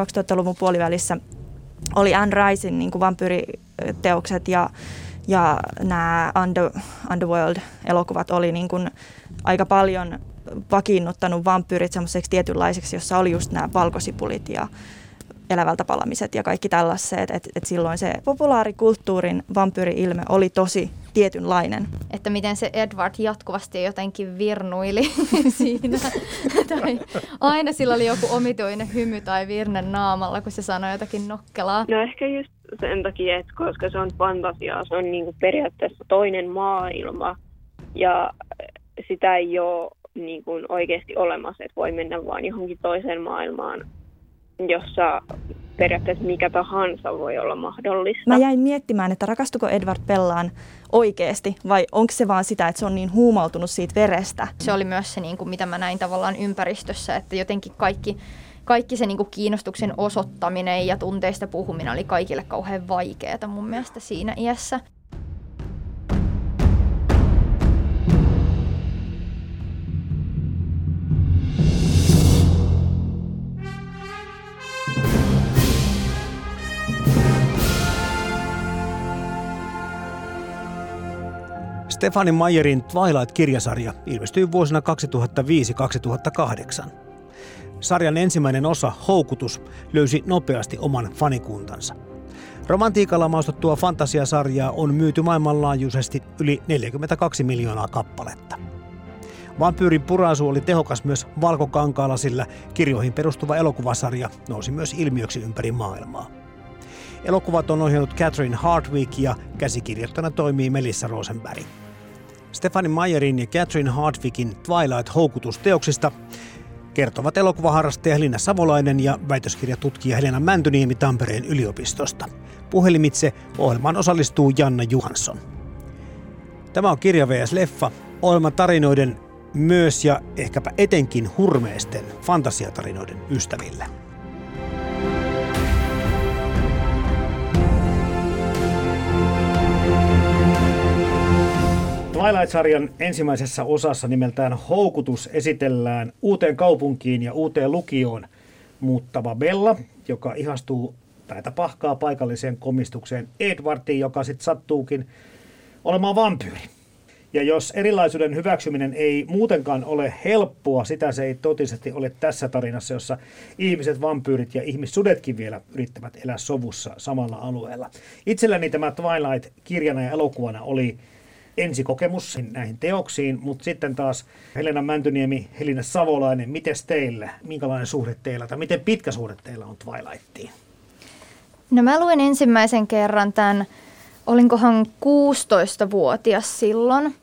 2000-luvun puolivälissä oli Anne Ricein niin kuin vampyyriteokset ja, ja nämä Under, Underworld-elokuvat oli niin kuin aika paljon vakiinnuttanut vampyyrit semmoiseksi tietynlaiseksi, jossa oli just nämä valkosipulit ja elävältä palamiset ja kaikki tällaiset. Että et silloin se populaarikulttuurin vampyyri-ilme oli tosi tietynlainen. Että miten se Edward jatkuvasti jotenkin virnuili siinä. tai aina sillä oli joku omituinen hymy tai virne naamalla, kun se sanoi jotakin nokkelaa. No ehkä just sen takia, että koska se on fantasiaa, se on niinku periaatteessa toinen maailma ja sitä ei ole niin kuin oikeasti olemassa, että voi mennä vaan johonkin toiseen maailmaan jossa periaatteessa mikä tahansa voi olla mahdollista. Mä jäin miettimään, että rakastuko Edward Pellaan oikeasti vai onko se vaan sitä, että se on niin huumautunut siitä verestä? Se oli myös se, niin kuin, mitä mä näin tavallaan ympäristössä, että jotenkin kaikki, kaikki se niin kuin kiinnostuksen osoittaminen ja tunteista puhuminen oli kaikille kauhean vaikeaa mun mielestä siinä iässä. Stefani Mayerin Twilight-kirjasarja ilmestyi vuosina 2005-2008. Sarjan ensimmäinen osa, Houkutus, löysi nopeasti oman fanikuntansa. Romantiikalla maustettua fantasiasarjaa on myyty maailmanlaajuisesti yli 42 miljoonaa kappaletta. Vampyyrin puraisu oli tehokas myös valkokankaalla, sillä kirjoihin perustuva elokuvasarja nousi myös ilmiöksi ympäri maailmaa. Elokuvat on ohjannut Catherine Hardwick ja käsikirjoittana toimii Melissa Rosenberg. Stefani Mayerin ja Catherine Hardwickin Twilight-houkutusteoksista kertovat elokuvaharrastaja Helena Savolainen ja väitöskirjatutkija Helena Mäntyniemi Tampereen yliopistosta. Puhelimitse ohjelmaan osallistuu Janna Johansson. Tämä on Kirja vs. Leffa, ohjelman tarinoiden myös ja ehkäpä etenkin hurmeisten fantasiatarinoiden ystäville. Twilight-sarjan ensimmäisessä osassa nimeltään Houkutus esitellään uuteen kaupunkiin ja uuteen lukioon muuttava Bella, joka ihastuu tätä pahkaa paikalliseen komistukseen Edwardiin, joka sitten sattuukin olemaan vampyyri. Ja jos erilaisuuden hyväksyminen ei muutenkaan ole helppoa, sitä se ei totisesti ole tässä tarinassa, jossa ihmiset, vampyyrit ja ihmissudetkin vielä yrittävät elää sovussa samalla alueella. Itselläni tämä Twilight kirjana ja elokuvana oli ensikokemus näihin teoksiin, mutta sitten taas Helena Mäntyniemi, Helena Savolainen, miten teillä, minkälainen suhde teillä tai miten pitkä suhde teillä on Twilightiin? No mä luin ensimmäisen kerran tämän, olinkohan 16-vuotias silloin,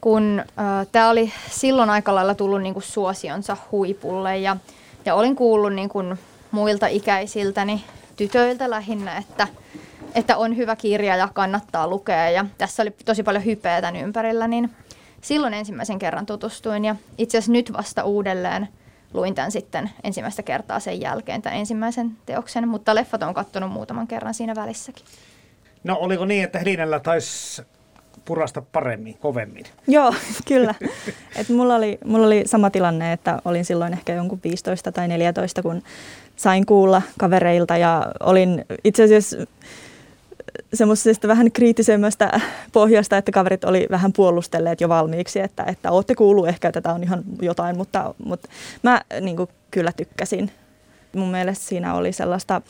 kun äh, tämä oli silloin aika lailla tullut niinku suosionsa huipulle ja, ja olin kuullut niinku muilta ikäisiltäni, tytöiltä lähinnä, että – että on hyvä kirja ja kannattaa lukea. Ja tässä oli tosi paljon hypeä tämän ympärillä, niin silloin ensimmäisen kerran tutustuin. Ja itse asiassa nyt vasta uudelleen luin tämän sitten ensimmäistä kertaa sen jälkeen, tämän ensimmäisen teoksen. Mutta leffat on katsonut muutaman kerran siinä välissäkin. No oliko niin, että Helinällä taisi purasta paremmin, kovemmin? Joo, kyllä. Et mulla, oli, mulla oli sama tilanne, että olin silloin ehkä jonkun 15 tai 14, kun sain kuulla kavereilta ja olin itse asiassa semmoisesta vähän kriittisemmästä pohjasta, että kaverit oli vähän puolustelleet jo valmiiksi, että, että olette kuullut ehkä, että tämä on ihan jotain, mutta, mutta mä niin kuin, kyllä tykkäsin. Mun mielestä siinä oli sellaista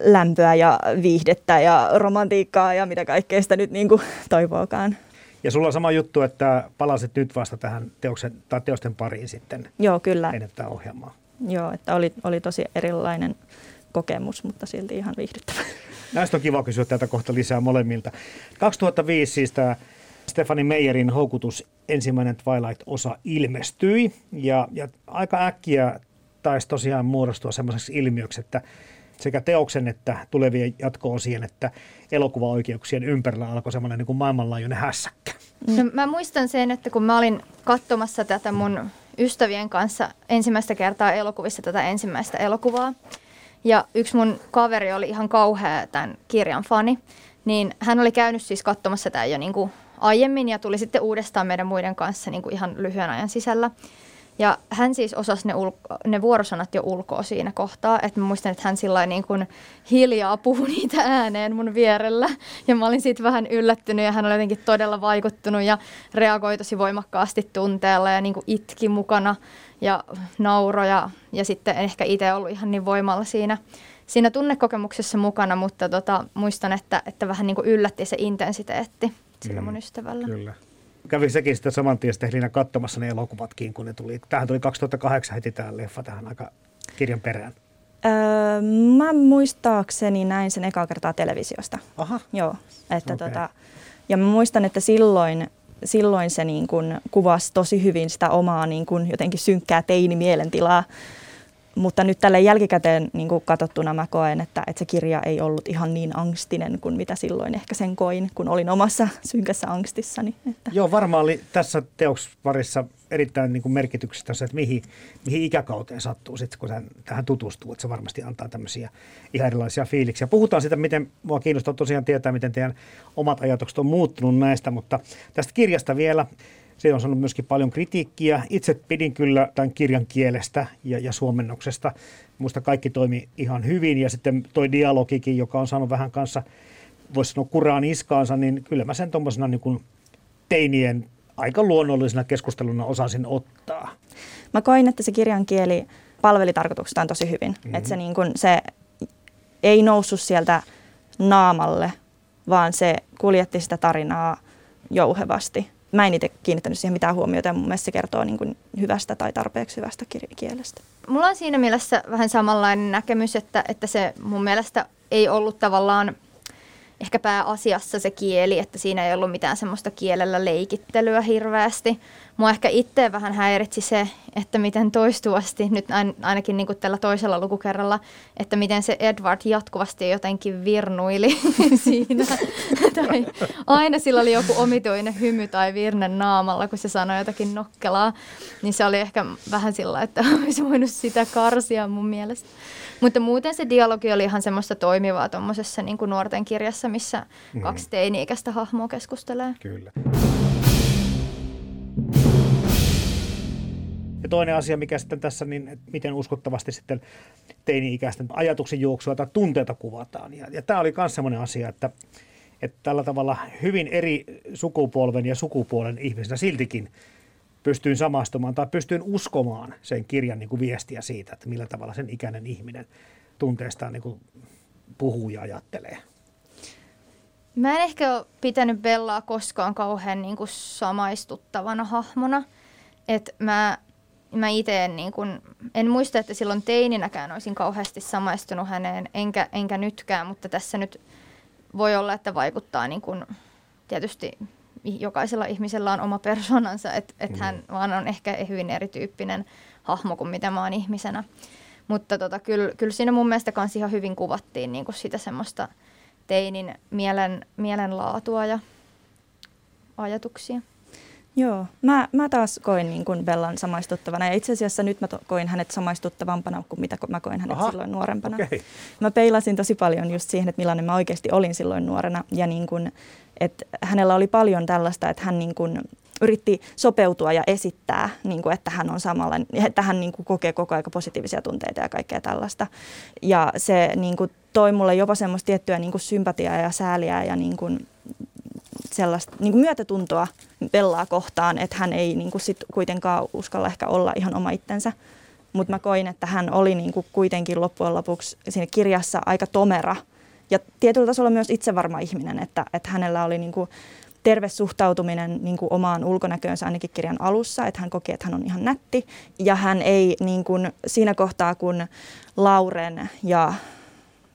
lämpöä ja viihdettä ja romantiikkaa ja mitä kaikkea sitä nyt niin kuin toivookaan. Ja sulla on sama juttu, että palasit nyt vasta tähän teoksen, tai teosten pariin sitten. Joo, kyllä. Ennen tätä ohjelmaa. Joo, että oli, oli tosi erilainen kokemus, mutta silti ihan viihdyttävä. Näistä on kiva kysyä tätä kohta lisää molemmilta. 2005 siis tämä Stefani Meijerin houkutus ensimmäinen Twilight-osa ilmestyi ja, ja aika äkkiä taisi tosiaan muodostua semmoiseksi ilmiöksi, että sekä teoksen että tulevien jatko-osien että elokuvaoikeuksien ympärillä alkoi semmoinen niin kuin maailmanlaajuinen hässäkkä. No, mä muistan sen, että kun mä olin katsomassa tätä mun ystävien kanssa ensimmäistä kertaa elokuvissa tätä ensimmäistä elokuvaa, ja yksi mun kaveri oli ihan kauhea tämän kirjan fani, niin hän oli käynyt siis katsomassa tämän jo niin kuin aiemmin ja tuli sitten uudestaan meidän muiden kanssa niin kuin ihan lyhyen ajan sisällä. Ja hän siis osasi ne, ulko- ne vuorosanat jo ulkoa siinä kohtaa. Että mä muistan, että hän sillä niin kuin hiljaa puhui niitä ääneen mun vierellä. Ja mä olin siitä vähän yllättynyt ja hän oli jotenkin todella vaikuttunut ja reagoi tosi voimakkaasti tunteella ja niin kuin itki mukana ja nauroja. Ja sitten ehkä itse ollut ihan niin voimalla siinä, siinä tunnekokemuksessa mukana, mutta tota, muistan, että, että vähän niin kuin yllätti se intensiteetti sillä mm, mun ystävällä. Kyllä kävi sekin sitten saman tien sitten Helina katsomassa ne elokuvatkin, kun ne tuli. Tähän tuli 2008 heti tämä leffa tähän aika kirjan perään. Öö, mä muistaakseni näin sen eka kertaa televisiosta. Aha. Joo. Että okay. tota, ja mä muistan, että silloin, silloin se niin kun kuvasi tosi hyvin sitä omaa niin kun jotenkin synkkää teini-mielentilaa mutta nyt tällä jälkikäteen niin katsottuna mä koen, että, että se kirja ei ollut ihan niin angstinen kuin mitä silloin ehkä sen koin, kun olin omassa synkässä angstissani. Että. Joo, varmaan oli tässä teoksparissa erittäin niin kuin merkityksestä se, että mihin, mihin ikäkauteen sattuu sitten, kun hän tähän tutustuu. Että se varmasti antaa tämmöisiä ihan erilaisia fiiliksiä. Puhutaan sitä, miten mua kiinnostaa tosiaan tietää, miten teidän omat ajatukset on muuttunut näistä, mutta tästä kirjasta vielä. Se on saanut myöskin paljon kritiikkiä. Itse pidin kyllä tämän kirjan kielestä ja, ja suomennoksesta. Muista kaikki toimi ihan hyvin ja sitten toi dialogikin, joka on saanut vähän kanssa, voisi sanoa kuraan iskaansa, niin kyllä mä sen tuommoisena niin teinien aika luonnollisena keskusteluna osasin ottaa. Mä koin, että se kirjan kieli palveli tarkoituksestaan tosi hyvin. Mm-hmm. Että se, niin kun, se ei noussut sieltä naamalle, vaan se kuljetti sitä tarinaa jouhevasti mä en itse kiinnittänyt siihen mitään huomiota ja mun mielestä se kertoo niin kuin hyvästä tai tarpeeksi hyvästä kielestä. Mulla on siinä mielessä vähän samanlainen näkemys, että, että se mun mielestä ei ollut tavallaan ehkä pääasiassa se kieli, että siinä ei ollut mitään semmoista kielellä leikittelyä hirveästi. Mua ehkä itse vähän häiritsi se, että miten toistuvasti, nyt ainakin niin kuin tällä toisella lukukerralla, että miten se Edward jatkuvasti jotenkin virnuili siinä. tai aina sillä oli joku omituinen hymy tai virne naamalla, kun se sanoi jotakin nokkelaa. Niin se oli ehkä vähän sillä, että olisi voinut sitä karsia mun mielestä. Mutta muuten se dialogi oli ihan semmoista toimivaa tuommoisessa niin nuorten kirjassa, missä kaksi teini-ikäistä hahmoa keskustelee. Kyllä. Ja toinen asia, mikä sitten tässä, niin miten uskottavasti sitten teini-ikäisten ajatuksen juoksua tai tunteita kuvataan. Ja, ja tämä oli myös sellainen asia, että, että tällä tavalla hyvin eri sukupolven ja sukupuolen ihmisenä siltikin pystyin samastumaan tai pystyin uskomaan sen kirjan niin kuin viestiä siitä, että millä tavalla sen ikäinen ihminen tunteestaan niin kuin puhuu ja ajattelee. Mä en ehkä ole pitänyt Bellaa koskaan kauhean niin kuin samaistuttavana hahmona. Et mä mä itse en, niin kun, en muista, että silloin teininäkään olisin kauheasti samaistunut häneen, enkä, enkä nytkään, mutta tässä nyt voi olla, että vaikuttaa niin kun, tietysti jokaisella ihmisellä on oma persoonansa, että et mm. hän vaan on ehkä hyvin erityyppinen hahmo kuin mitä mä oon ihmisenä. Mutta tota, kyllä, kyllä siinä mun mielestä kans ihan hyvin kuvattiin niin kuin sitä semmoista teinin mielen, mielenlaatua ja ajatuksia. Joo, mä, mä taas koin niin kuin Bellan samaistuttavana ja itse asiassa nyt mä to, koin hänet samaistuttavampana kuin mitä mä koin hänet Aha, silloin nuorempana. Okay. Mä peilasin tosi paljon just siihen, että millainen mä oikeasti olin silloin nuorena ja niin kuin, että hänellä oli paljon tällaista, että hän niin kuin yritti sopeutua ja esittää, niin kuin, että hän on samalla, että hän niin kuin kokee koko ajan positiivisia tunteita ja kaikkea tällaista. Ja se niin kuin, toi mulle jopa semmoista tiettyä niin kuin sympatiaa ja sääliä ja niin kuin, sellaista niin kuin myötätuntoa Bellaa kohtaan, että hän ei niin kuin sit kuitenkaan uskalla ehkä olla ihan oma itsensä. Mutta mä koin, että hän oli niin kuin kuitenkin loppujen lopuksi siinä kirjassa aika tomera ja tietyllä tasolla myös itsevarma ihminen, että, että hänellä oli niin kuin terve suhtautuminen niin kuin omaan ulkonäköönsä ainakin kirjan alussa, että hän koki, että hän on ihan nätti. Ja hän ei niin kuin, siinä kohtaa, kun Lauren ja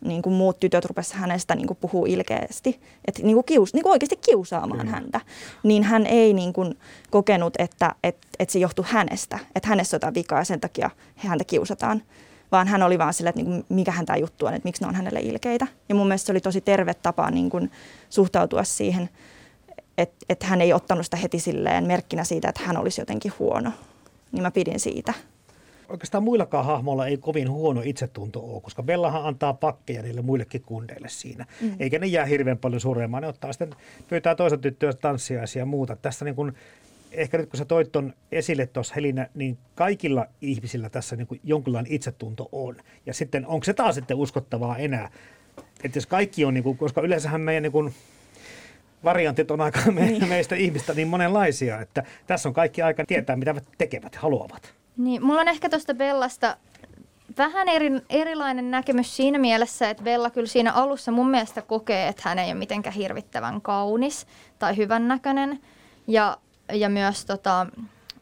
niin kuin muut tytöt rupesivat hänestä niin kuin puhuu ilkeästi, että niin kuin kius, niin kuin oikeasti kiusaamaan Kyllä. häntä, niin hän ei niin kuin kokenut, että, että, että se johtui hänestä, että hänessä on jotain vikaa ja sen takia häntä kiusataan, vaan hän oli vaan sillä, että niin kuin, mikä hän tämä juttu on, että miksi ne on hänelle ilkeitä. Ja mun mielestä se oli tosi terve tapa niin kuin suhtautua siihen, että, että hän ei ottanut sitä heti silleen merkkinä siitä, että hän olisi jotenkin huono. Niin mä pidin siitä oikeastaan muillakaan hahmoilla ei kovin huono itsetunto ole, koska Bellahan antaa pakkeja niille muillekin kundeille siinä. Mm. Eikä ne jää hirveän paljon suremaan. Ne ottaa sitten, pyytää toisen tyttöä tanssiaisia ja muuta. Tässä niin kuin, ehkä nyt kun sä toit ton esille tuossa Helina, niin kaikilla ihmisillä tässä niin kuin jonkinlainen itsetunto on. Ja sitten onko se taas sitten uskottavaa enää? Että jos kaikki on, niin kuin, koska yleensähän meidän niin kuin, variantit on aika me, niin. meistä ihmistä niin monenlaisia, että tässä on kaikki aika tietää, mitä tekevät, haluavat. Niin, mulla on ehkä tuosta Bellasta vähän eri, erilainen näkemys siinä mielessä, että Bella kyllä siinä alussa mun mielestä kokee, että hän ei ole mitenkään hirvittävän kaunis tai hyvännäköinen. Ja, ja myös tota,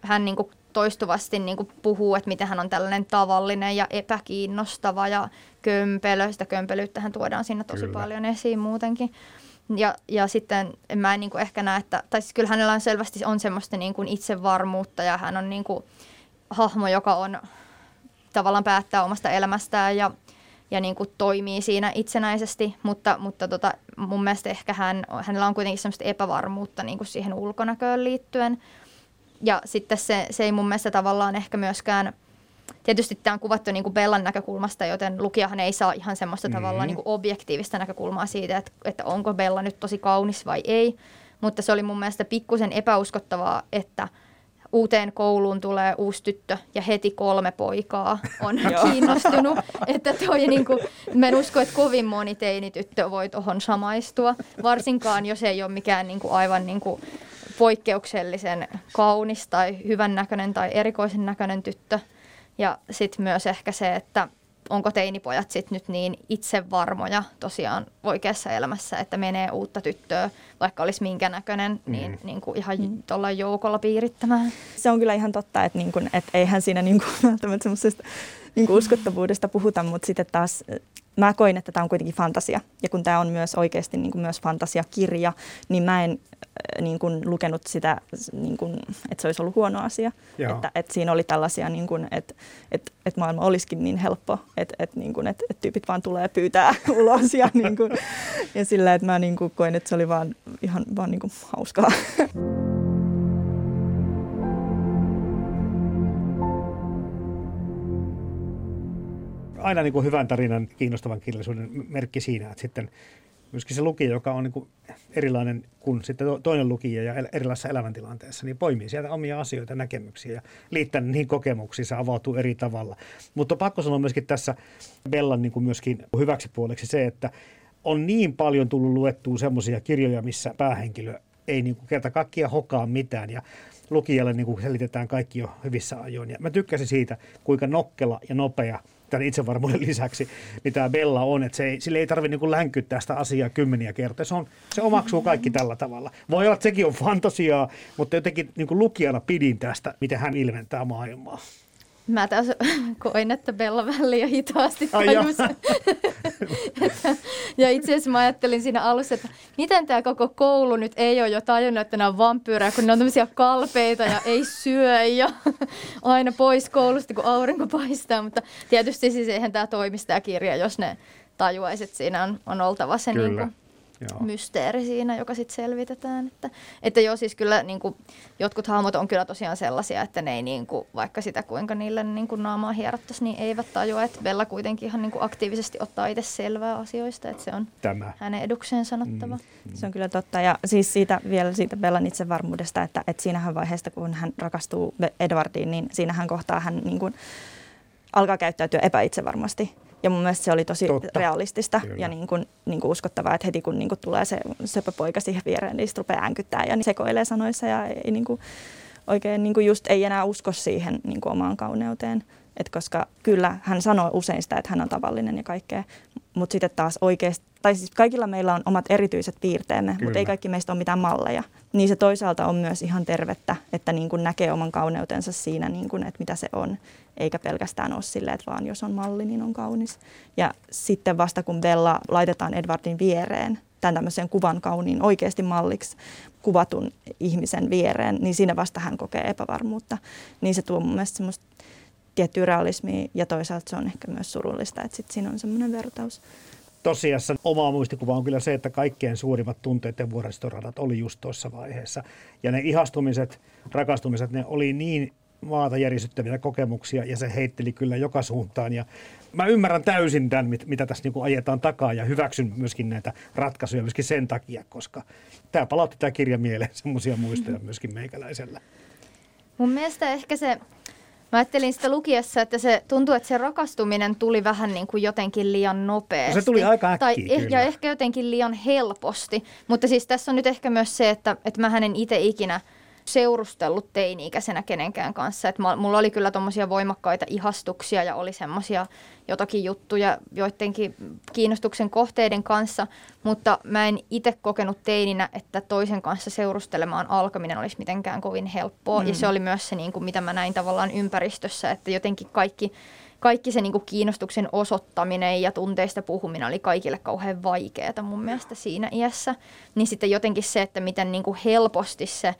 hän niinku toistuvasti niinku puhuu, että miten hän on tällainen tavallinen ja epäkiinnostava ja kömpelö. Sitä kömpelyyttähän tuodaan siinä tosi kyllä. paljon esiin muutenkin. Ja, ja sitten mä en niinku ehkä näe, että, tai siis kyllä hänellä on selvästi on semmoista niinku itsevarmuutta ja hän on niinku, hahmo, joka on tavallaan päättää omasta elämästään ja, ja niin kuin toimii siinä itsenäisesti, mutta, mutta tota, mun mielestä ehkä hän, hänellä on kuitenkin semmoista epävarmuutta niin kuin siihen ulkonäköön liittyen. Ja sitten se, se ei mun mielestä tavallaan ehkä myöskään, tietysti tämä on kuvattu niin kuin Bellan näkökulmasta, joten lukijahan ei saa ihan semmoista mm-hmm. tavallaan niin kuin objektiivista näkökulmaa siitä, että, että onko Bella nyt tosi kaunis vai ei. Mutta se oli mun mielestä pikkusen epäuskottavaa, että – uuteen kouluun tulee uusi tyttö ja heti kolme poikaa on kiinnostunut. että toi niin kuin, mä en usko, että kovin moni teinityttö voi tuohon samaistua, varsinkaan jos ei ole mikään niin kuin aivan niin kuin poikkeuksellisen kaunis tai hyvännäköinen tai erikoisen näköinen tyttö. Ja sitten myös ehkä se, että onko teinipojat sitten nyt niin itsevarmoja tosiaan oikeassa elämässä, että menee uutta tyttöä, vaikka olisi minkä näköinen, niin, mm. niin kuin ihan mm. tuolla joukolla piirittämään. Se on kyllä ihan totta, että, niin kuin, että eihän siinä niin kuin, välttämättä semmoisesta niin kuin uskottavuudesta puhuta, mutta sitten taas mä koin, että tämä on kuitenkin fantasia. Ja kun tämä on myös oikeasti niin kuin myös fantasiakirja, niin mä en niin kuin lukenut sitä, niin kuin, että se olisi ollut huono asia. Että, että siinä oli tällaisia, niin kuin, että, että, että maailma olisikin niin helppo, että, että, niin kuin, että, että tyypit vaan tulee pyytää ulos. Ja, niin kuin, ja sillä, että mä niin kuin koin, että se oli vaan ihan vaan niin kuin hauskaa. aina niin kuin hyvän tarinan kiinnostavan kirjallisuuden merkki siinä, että sitten myöskin se lukija, joka on niin kuin erilainen kuin sitten toinen lukija ja erilaisessa elämäntilanteessa, niin poimii sieltä omia asioita ja näkemyksiä ja liittää niihin kokemuksiin, se avautuu eri tavalla. Mutta pakko sanoa myöskin tässä Bellan niin kuin myöskin hyväksi puoleksi se, että on niin paljon tullut luettua semmoisia kirjoja, missä päähenkilö ei niin kuin kerta kaikkia hokaa mitään ja lukijalle niin kuin selitetään kaikki jo hyvissä ajoin. Ja mä tykkäsin siitä, kuinka nokkela ja nopea – tämän itsevarmuuden lisäksi, mitä Bella on. Että se ei, sille ei tarvitse niin länkyttää sitä asiaa kymmeniä kertoja. Se, on, se omaksuu kaikki tällä tavalla. Voi olla, että sekin on fantasiaa, mutta jotenkin niin lukijana pidin tästä, miten hän ilmentää maailmaa. Mä taas koin, että Bella vähän liian hitaasti tajusi. ja itse asiassa mä ajattelin siinä alussa, että miten tämä koko koulu nyt ei ole jo tajunnut, että nämä on vampyyrejä, kun ne on tämmöisiä kalpeita ja ei syö ja aina pois koulusta, kun aurinko paistaa. Mutta tietysti siis eihän tämä toimisi tämä kirja, jos ne tajuaisi, että siinä on, on oltava se niin kuin Joo. mysteeri siinä, joka sitten selvitetään. Että, että joo, siis kyllä niin kuin, jotkut hahmot on kyllä tosiaan sellaisia, että ne ei niin kuin, vaikka sitä kuinka niille niin kuin naamaa hierottaisi, niin eivät tajua. Että Bella kuitenkin ihan niin kuin aktiivisesti ottaa itse selvää asioista, että se on Tämä. hänen edukseen sanottava. Mm. Se on kyllä totta. Ja siis siitä, vielä siitä Bellan itsevarmuudesta, että, että siinähän vaiheesta, kun hän rakastuu Edwardiin, niin siinähän kohtaa hän niin kuin, alkaa käyttäytyä epäitsevarmasti ja mun mielestä se oli tosi Totta. realistista Kyllä. ja niin kuin, niin kuin uskottavaa, että heti kun niin kuin tulee se söpöpoika siihen viereen, niin sitten rupeaa äänkyttää ja niin sekoilee sanoissa ja ei niin kuin, oikein niin kuin just ei enää usko siihen niin kuin omaan kauneuteen. Et koska kyllä hän sanoo usein sitä, että hän on tavallinen ja kaikkea, mutta sitten taas oikeasti, tai siis kaikilla meillä on omat erityiset piirteemme, mutta ei kaikki meistä ole mitään malleja. Niin se toisaalta on myös ihan tervettä, että niin kuin näkee oman kauneutensa siinä, niin kuin, että mitä se on, eikä pelkästään ole silleen, että vaan jos on malli, niin on kaunis. Ja sitten vasta kun Bella laitetaan Edwardin viereen, tämän tämmöisen kuvan kauniin oikeasti malliksi kuvatun ihmisen viereen, niin siinä vasta hän kokee epävarmuutta. Niin se tuo mun mielestä semmoista tiettyä realismia ja toisaalta se on ehkä myös surullista, että sit siinä on semmoinen vertaus. Tosiassa oma muistikuva on kyllä se, että kaikkien suurimmat tunteet ja vuoristoradat oli just tuossa vaiheessa. Ja ne ihastumiset, rakastumiset, ne oli niin maata järisyttäviä kokemuksia ja se heitteli kyllä joka suuntaan. Ja mä ymmärrän täysin tämän, mitä tässä niin ajetaan takaa ja hyväksyn myöskin näitä ratkaisuja myöskin sen takia, koska tämä palautti tämä kirja mieleen semmoisia muistoja myöskin meikäläisellä. Mun mielestä ehkä se Mä ajattelin sitä lukiessa, että se tuntuu, että se rakastuminen tuli vähän niin kuin jotenkin liian nopeasti. No se tuli aika äkkiä, tai eh, Ja ehkä jotenkin liian helposti. Mutta siis tässä on nyt ehkä myös se, että, että mä hänen itse ikinä – seurustellut teini-ikäisenä kenenkään kanssa. Et mulla oli kyllä tuommoisia voimakkaita ihastuksia ja oli semmoisia jotakin juttuja joidenkin kiinnostuksen kohteiden kanssa, mutta mä en itse kokenut teininä, että toisen kanssa seurustelemaan alkaminen olisi mitenkään kovin helppoa. Mm. Ja se oli myös se, niin kuin, mitä mä näin tavallaan ympäristössä, että jotenkin kaikki kaikki se niin kuin kiinnostuksen osoittaminen ja tunteista puhuminen oli kaikille kauhean vaikeaa mun mielestä siinä iässä. Niin sitten jotenkin se, että miten niin kuin helposti se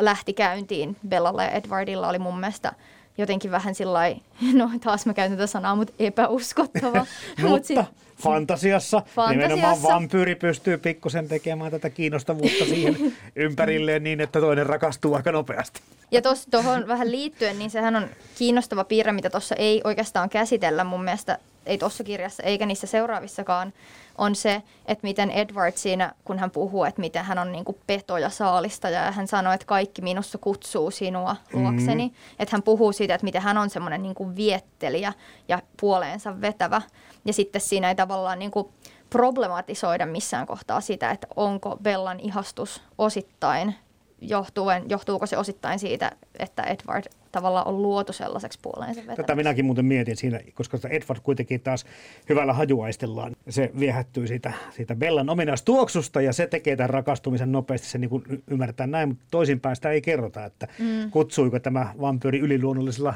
lähti käyntiin Bellalla ja Edwardilla oli mun mielestä jotenkin vähän sillä no taas mä käytän tätä sanaa, mutta epäuskottava. mutta Mut sit, fantasiassa, fantasiassa nimenomaan vampyyri pystyy pikkusen tekemään tätä kiinnostavuutta siihen ympärilleen niin, että toinen rakastuu aika nopeasti. Ja tuohon vähän liittyen, niin sehän on kiinnostava piirre, mitä tuossa ei oikeastaan käsitellä mun mielestä, ei tuossa kirjassa eikä niissä seuraavissakaan, on se, että miten Edward siinä, kun hän puhuu, että miten hän on niin kuin peto ja saalistaja ja hän sanoo, että kaikki minussa kutsuu sinua luokseni. Mm-hmm. Että hän puhuu siitä, että miten hän on semmoinen niin kuin viettelijä ja puoleensa vetävä. Ja sitten siinä ei tavallaan niin kuin problematisoida missään kohtaa sitä, että onko Bellan ihastus osittain johtuen, johtuuko se osittain siitä, että Edward tavallaan on luotu sellaiseksi puoleensa vetäväksi. Tätä minäkin muuten mietin siinä, koska Edward kuitenkin taas hyvällä hajuaistellaan. Se viehättyy siitä, siitä Bellan ominaistuoksusta ja se tekee tämän rakastumisen nopeasti. Se niin kuin ymmärtää näin, mutta toisinpäin sitä ei kerrota, että mm. kutsuiko tämä vampyyri yliluonnollisilla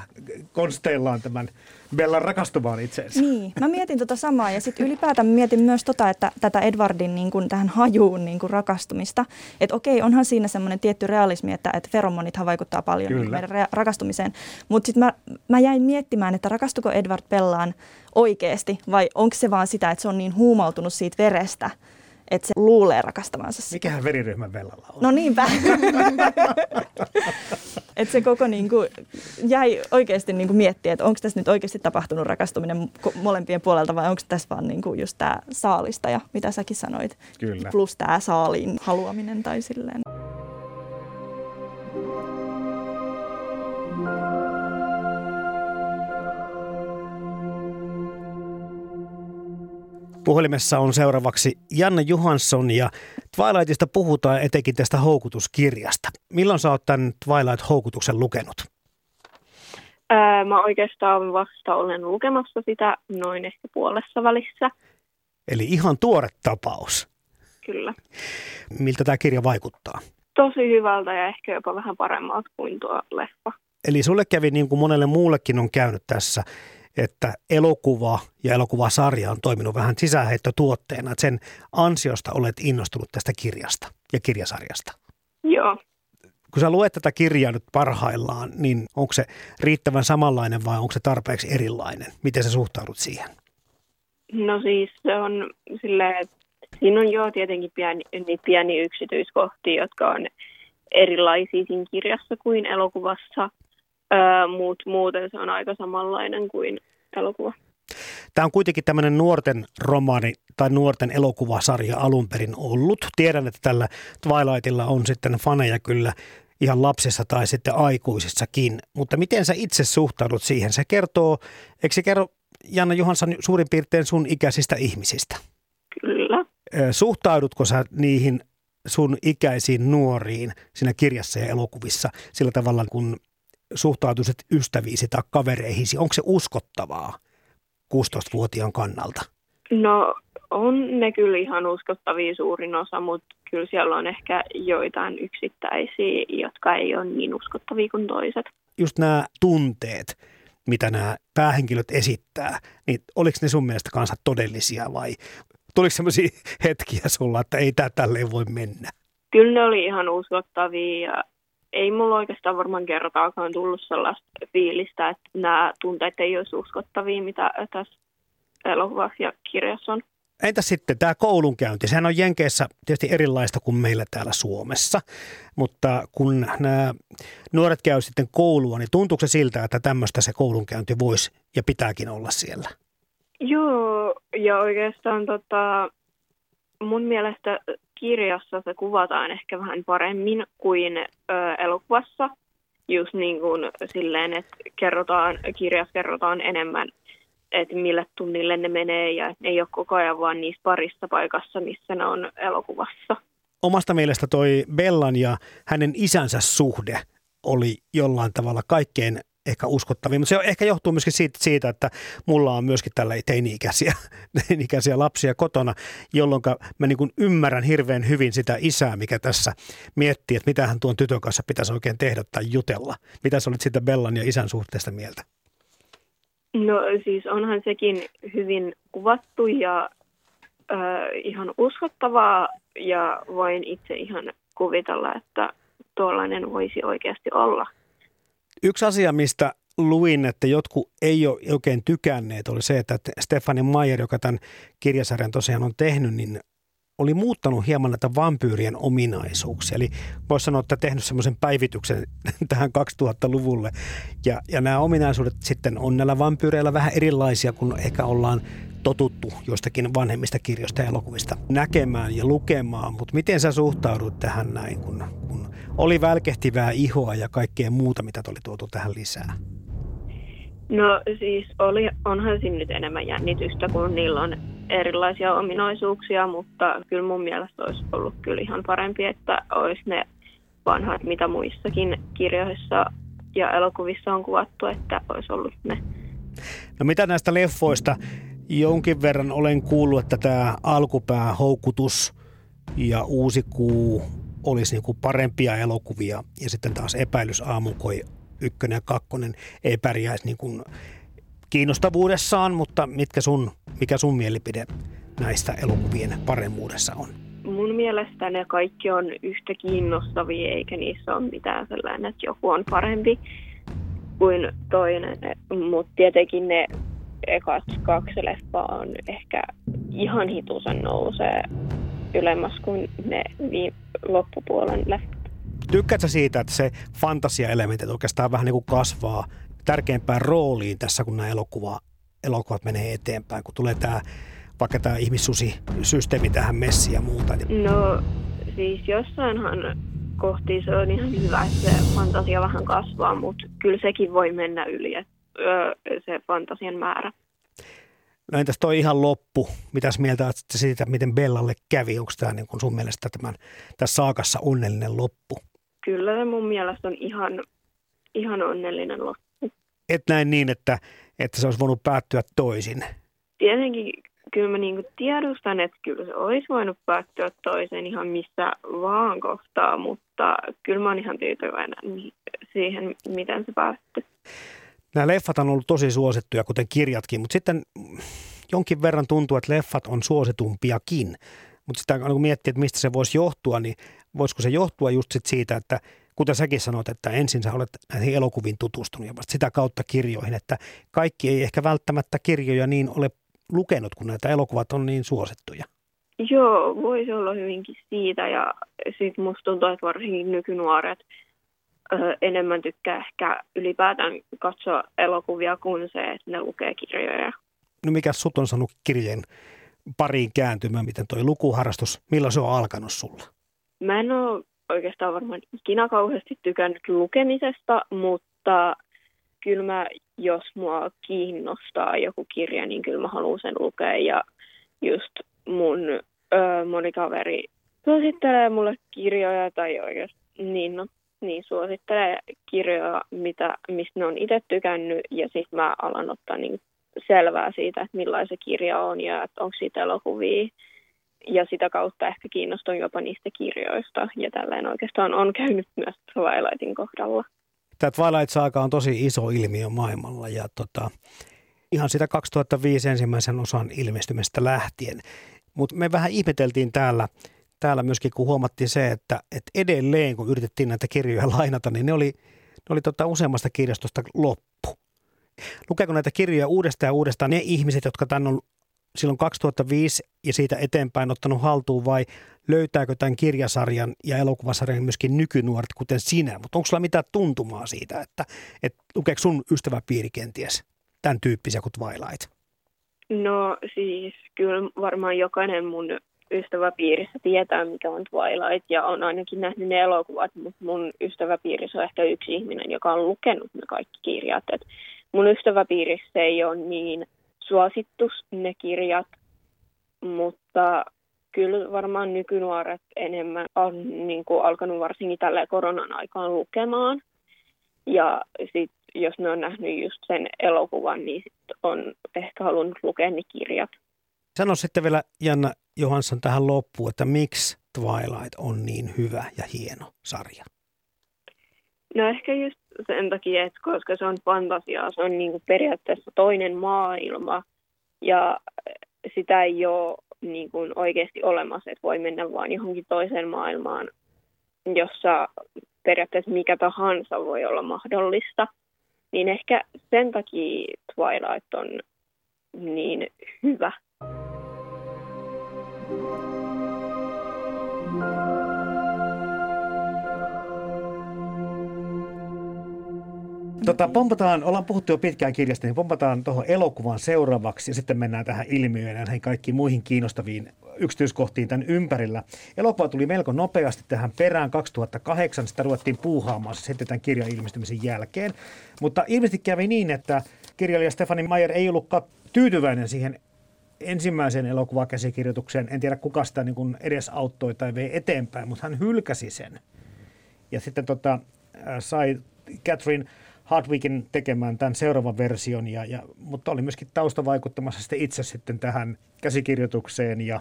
konsteillaan tämän Bellan rakastumaan itseensä. Niin, mä mietin tota samaa ja sitten ylipäätään mietin myös tota, että tätä Edwardin niin kuin tähän hajuun niin kuin rakastumista. Että okei, onhan siinä semmoinen tietty realismi, että, että feromonithan vaikuttaa paljon niin meidän rakastumiseen. Mutta sitten mä, mä jäin miettimään, että rakastuko Edward Bellaan oikeasti vai onko se vaan sitä, että se on niin huumautunut siitä verestä, että se luulee rakastavansa sitä. Mikähän veriryhmän Bellalla on? No niinpä. että se koko niin kuin, jäi oikeasti niin kuin miettiä, että onko tässä nyt oikeasti tapahtunut rakastuminen molempien puolelta vai onko tässä vaan niin kuin just tämä saalista ja mitä säkin sanoit. Kyllä. Plus tämä saaliin haluaminen tai silleen. Puhelimessa on seuraavaksi Janne Johansson ja Twilightista puhutaan etenkin tästä houkutuskirjasta. Milloin sä oot tämän Twilight-houkutuksen lukenut? Ää, mä oikeastaan vasta olen lukemassa sitä noin ehkä puolessa välissä. Eli ihan tuore tapaus. Kyllä. Miltä tämä kirja vaikuttaa? Tosi hyvältä ja ehkä jopa vähän paremmalta kuin tuo leffa. Eli sulle kävi niin kuin monelle muullekin on käynyt tässä, että elokuva ja elokuvasarja on toiminut vähän sisäänheittotuotteena, että sen ansiosta olet innostunut tästä kirjasta ja kirjasarjasta. Joo. Kun sä luet tätä kirjaa nyt parhaillaan, niin onko se riittävän samanlainen vai onko se tarpeeksi erilainen? Miten sä suhtaudut siihen? No siis se on silleen, että siinä on jo tietenkin pieni, niin pieni yksityiskohtia, jotka on erilaisia siinä kirjassa kuin elokuvassa – mutta muuten se on aika samanlainen kuin elokuva. Tämä on kuitenkin tämmöinen nuorten romaani tai nuorten elokuvasarja alun perin ollut. Tiedän, että tällä Twilightilla on sitten faneja kyllä ihan lapsissa tai sitten aikuisissakin. Mutta miten sä itse suhtaudut siihen? Se kertoo, eikö se kerro Janna Johansson suurin piirtein sun ikäisistä ihmisistä? Kyllä. Suhtaudutko sä niihin sun ikäisiin nuoriin siinä kirjassa ja elokuvissa sillä tavalla, kun suhtautuisit ystäviisi tai kavereihisi? Onko se uskottavaa 16-vuotiaan kannalta? No on ne kyllä ihan uskottavia suurin osa, mutta kyllä siellä on ehkä joitain yksittäisiä, jotka ei ole niin uskottavia kuin toiset. Just nämä tunteet, mitä nämä päähenkilöt esittää, niin oliko ne sun mielestä kanssa todellisia vai tuliko sellaisia hetkiä sulla, että ei tämä tälleen voi mennä? Kyllä ne oli ihan uskottavia ja ei mulla oikeastaan varmaan kertaakaan tullut sellaista fiilistä, että nämä tunteet ei olisi uskottavia, mitä tässä elokuvassa ja kirjassa on. Entä sitten tämä koulunkäynti? Sehän on Jenkeissä tietysti erilaista kuin meillä täällä Suomessa, mutta kun nämä nuoret käy sitten koulua, niin tuntuuko se siltä, että tämmöistä se koulunkäynti voisi ja pitääkin olla siellä? Joo, ja oikeastaan tota, mun mielestä kirjassa se kuvataan ehkä vähän paremmin kuin ö, elokuvassa. Just niin kuin silleen, että kerrotaan, kirjassa kerrotaan enemmän että millä tunnille ne menee ja ei ole koko ajan vaan niissä parissa paikassa, missä ne on elokuvassa. Omasta mielestä toi Bellan ja hänen isänsä suhde oli jollain tavalla kaikkein ehkä uskottavin, mutta se ehkä johtuu myöskin siitä, siitä että mulla on myöskin tällä teini-ikäisiä, teini-ikäisiä lapsia kotona, jolloin mä niin ymmärrän hirveän hyvin sitä isää, mikä tässä miettii, että mitä hän tuon tytön kanssa pitäisi oikein tehdä tai jutella. Mitä sä olit siitä Bellan ja isän suhteesta mieltä? No siis onhan sekin hyvin kuvattu ja äh, ihan uskottavaa ja voin itse ihan kuvitella, että tuollainen voisi oikeasti olla. Yksi asia, mistä luin, että jotkut ei ole oikein tykänneet, oli se, että Stefani Mayer, joka tämän kirjasarjan tosiaan on tehnyt, niin oli muuttanut hieman näitä vampyyrien ominaisuuksia. Eli voisi sanoa, että tehnyt semmoisen päivityksen tähän 2000-luvulle. Ja, ja nämä ominaisuudet sitten on näillä vampyyreillä vähän erilaisia kuin ehkä ollaan totuttu jostakin vanhemmista kirjoista ja elokuvista näkemään ja lukemaan. Mutta miten sä suhtaudut tähän näin, kun, kun oli välkehtivää ihoa ja kaikkea muuta, mitä oli tuotu tähän lisää? No siis oli, onhan siinä nyt enemmän jännitystä, kun niillä on erilaisia ominaisuuksia, mutta kyllä mun mielestä olisi ollut kyllä ihan parempi, että olisi ne vanhat, mitä muissakin kirjoissa ja elokuvissa on kuvattu, että olisi ollut ne. No mitä näistä leffoista? Jonkin verran olen kuullut, että tämä alkupää houkutus ja uusi kuu olisi niin kuin parempia elokuvia ja sitten taas epäilys aamukoi ykkönen ja kakkonen ei pärjäisi niin kuin kiinnostavuudessaan, mutta mitkä sun, mikä sun mielipide näistä elokuvien paremmuudessa on? Mun mielestä ne kaikki on yhtä kiinnostavia, eikä niissä ole mitään sellainen, että joku on parempi kuin toinen. Mutta tietenkin ne ekat kaksi leffaa on ehkä ihan hitusen nousee ylemmäs kuin ne loppupuolen leffat. Tykkäätkö siitä, että se fantasiaelementit oikeastaan vähän niin kuin kasvaa tärkeimpään rooliin tässä, kun nämä elokuva, elokuvat menee eteenpäin, kun tulee tämä vaikka tämä ihmissusi-systeemi tähän messiin ja muuta? No siis jossainhan kohti se on ihan hyvä, että se fantasia vähän kasvaa, mutta kyllä sekin voi mennä yli, että se fantasian määrä. No entäs toi ihan loppu? Mitäs mieltä olet siitä, miten Bellalle kävi? Onko tämä niin sun mielestä tämän, tässä saakassa onnellinen loppu? Kyllä se mun mielestä on ihan, ihan onnellinen loppu et näin niin, että, että se olisi voinut päättyä toisin? Tietenkin kyllä mä niin tiedostan, että kyllä se olisi voinut päättyä toisen ihan missä vaan kohtaa, mutta kyllä mä oon ihan tyytyväinen siihen, miten se päättyi. Nämä leffat on ollut tosi suosittuja, kuten kirjatkin, mutta sitten jonkin verran tuntuu, että leffat on suositumpiakin. Mutta sitten kun miettii, että mistä se voisi johtua, niin voisiko se johtua just sit siitä, että kuten säkin sanoit, että ensin sä olet näihin elokuviin tutustunut ja vasta sitä kautta kirjoihin, että kaikki ei ehkä välttämättä kirjoja niin ole lukenut, kun näitä elokuvat on niin suosittuja. Joo, voisi olla hyvinkin siitä ja sitten musta tuntuu, että varsinkin nykynuoret ö, enemmän tykkää ehkä ylipäätään katsoa elokuvia kuin se, että ne lukee kirjoja. No mikä sut on sanonut kirjeen pariin kääntymään, miten toi lukuharrastus, milloin se on alkanut sulla? Mä en ole oikeastaan varmaan ikinä kauheasti tykännyt lukemisesta, mutta kyllä mä, jos mua kiinnostaa joku kirja, niin kyllä mä haluan sen lukea. Ja just mun ö, moni kaveri suosittelee mulle kirjoja tai oikeasti, niin no, niin suosittelee kirjoja, mitä, mistä ne on itse tykännyt ja sitten mä alan ottaa niin selvää siitä, että millainen kirja on ja että onko siitä elokuvia. Ja sitä kautta ehkä kiinnostun jopa niistä kirjoista ja tällainen oikeastaan on käynyt myös Twilightin kohdalla. Tämä Twilight-saaga on tosi iso ilmiö maailmalla ja tota, ihan sitä 2005 ensimmäisen osan ilmestymistä lähtien. Mutta me vähän ihmeteltiin täällä, täällä myöskin, kun huomattiin se, että, että edelleen kun yritettiin näitä kirjoja lainata, niin ne oli, ne oli tota useammasta kirjastosta loppu. Lukeeko näitä kirjoja uudestaan ja uudestaan ne ihmiset, jotka tämän on silloin 2005 ja siitä eteenpäin ottanut haltuun vai löytääkö tämän kirjasarjan ja elokuvasarjan myöskin nykynuoret, kuten sinä? Mutta onko sulla mitään tuntumaa siitä, että, että lukeeko sun ystäväpiiri kenties tämän tyyppisiä kuin Twilight? No siis kyllä varmaan jokainen mun ystäväpiirissä tietää, mikä on Twilight ja on ainakin nähnyt ne elokuvat, mutta mun ystäväpiirissä on ehkä yksi ihminen, joka on lukenut ne kaikki kirjat. Et mun ystäväpiirissä ei ole niin suosittu ne kirjat, mutta kyllä varmaan nykynuoret enemmän on niin kuin alkanut varsinkin tällä koronan aikaan lukemaan. Ja sitten jos ne on nähnyt just sen elokuvan, niin sit on ehkä halunnut lukea ne kirjat. Sano sitten vielä Janna Johansson tähän loppuun, että miksi Twilight on niin hyvä ja hieno sarja? No ehkä just sen takia, että koska se on fantasiaa, se on niin kuin periaatteessa toinen maailma ja sitä ei ole niin kuin oikeasti olemassa, että voi mennä vaan johonkin toiseen maailmaan, jossa periaatteessa mikä tahansa voi olla mahdollista. Niin ehkä sen takia Twilight on niin hyvä. Tota, pompataan, ollaan puhuttu jo pitkään kirjasta, niin pompataan tuohon elokuvan seuraavaksi ja sitten mennään tähän ilmiöön ja näihin kaikkiin muihin kiinnostaviin yksityiskohtiin tämän ympärillä. Elokuva tuli melko nopeasti tähän perään 2008, sitä ruvettiin puuhaamaan sitten tämän kirjan ilmestymisen jälkeen. Mutta ilmeisesti kävi niin, että kirjailija Stefani Mayer ei ollutkaan tyytyväinen siihen ensimmäiseen elokuvakäsikirjoitukseen. En tiedä kuka sitä niin edes auttoi tai vei eteenpäin, mutta hän hylkäsi sen. Ja sitten tota, sai Catherine Hardwickin tekemään tämän seuraavan version, ja, ja, mutta oli myöskin taustavaikuttamassa sitten itse sitten tähän käsikirjoitukseen ja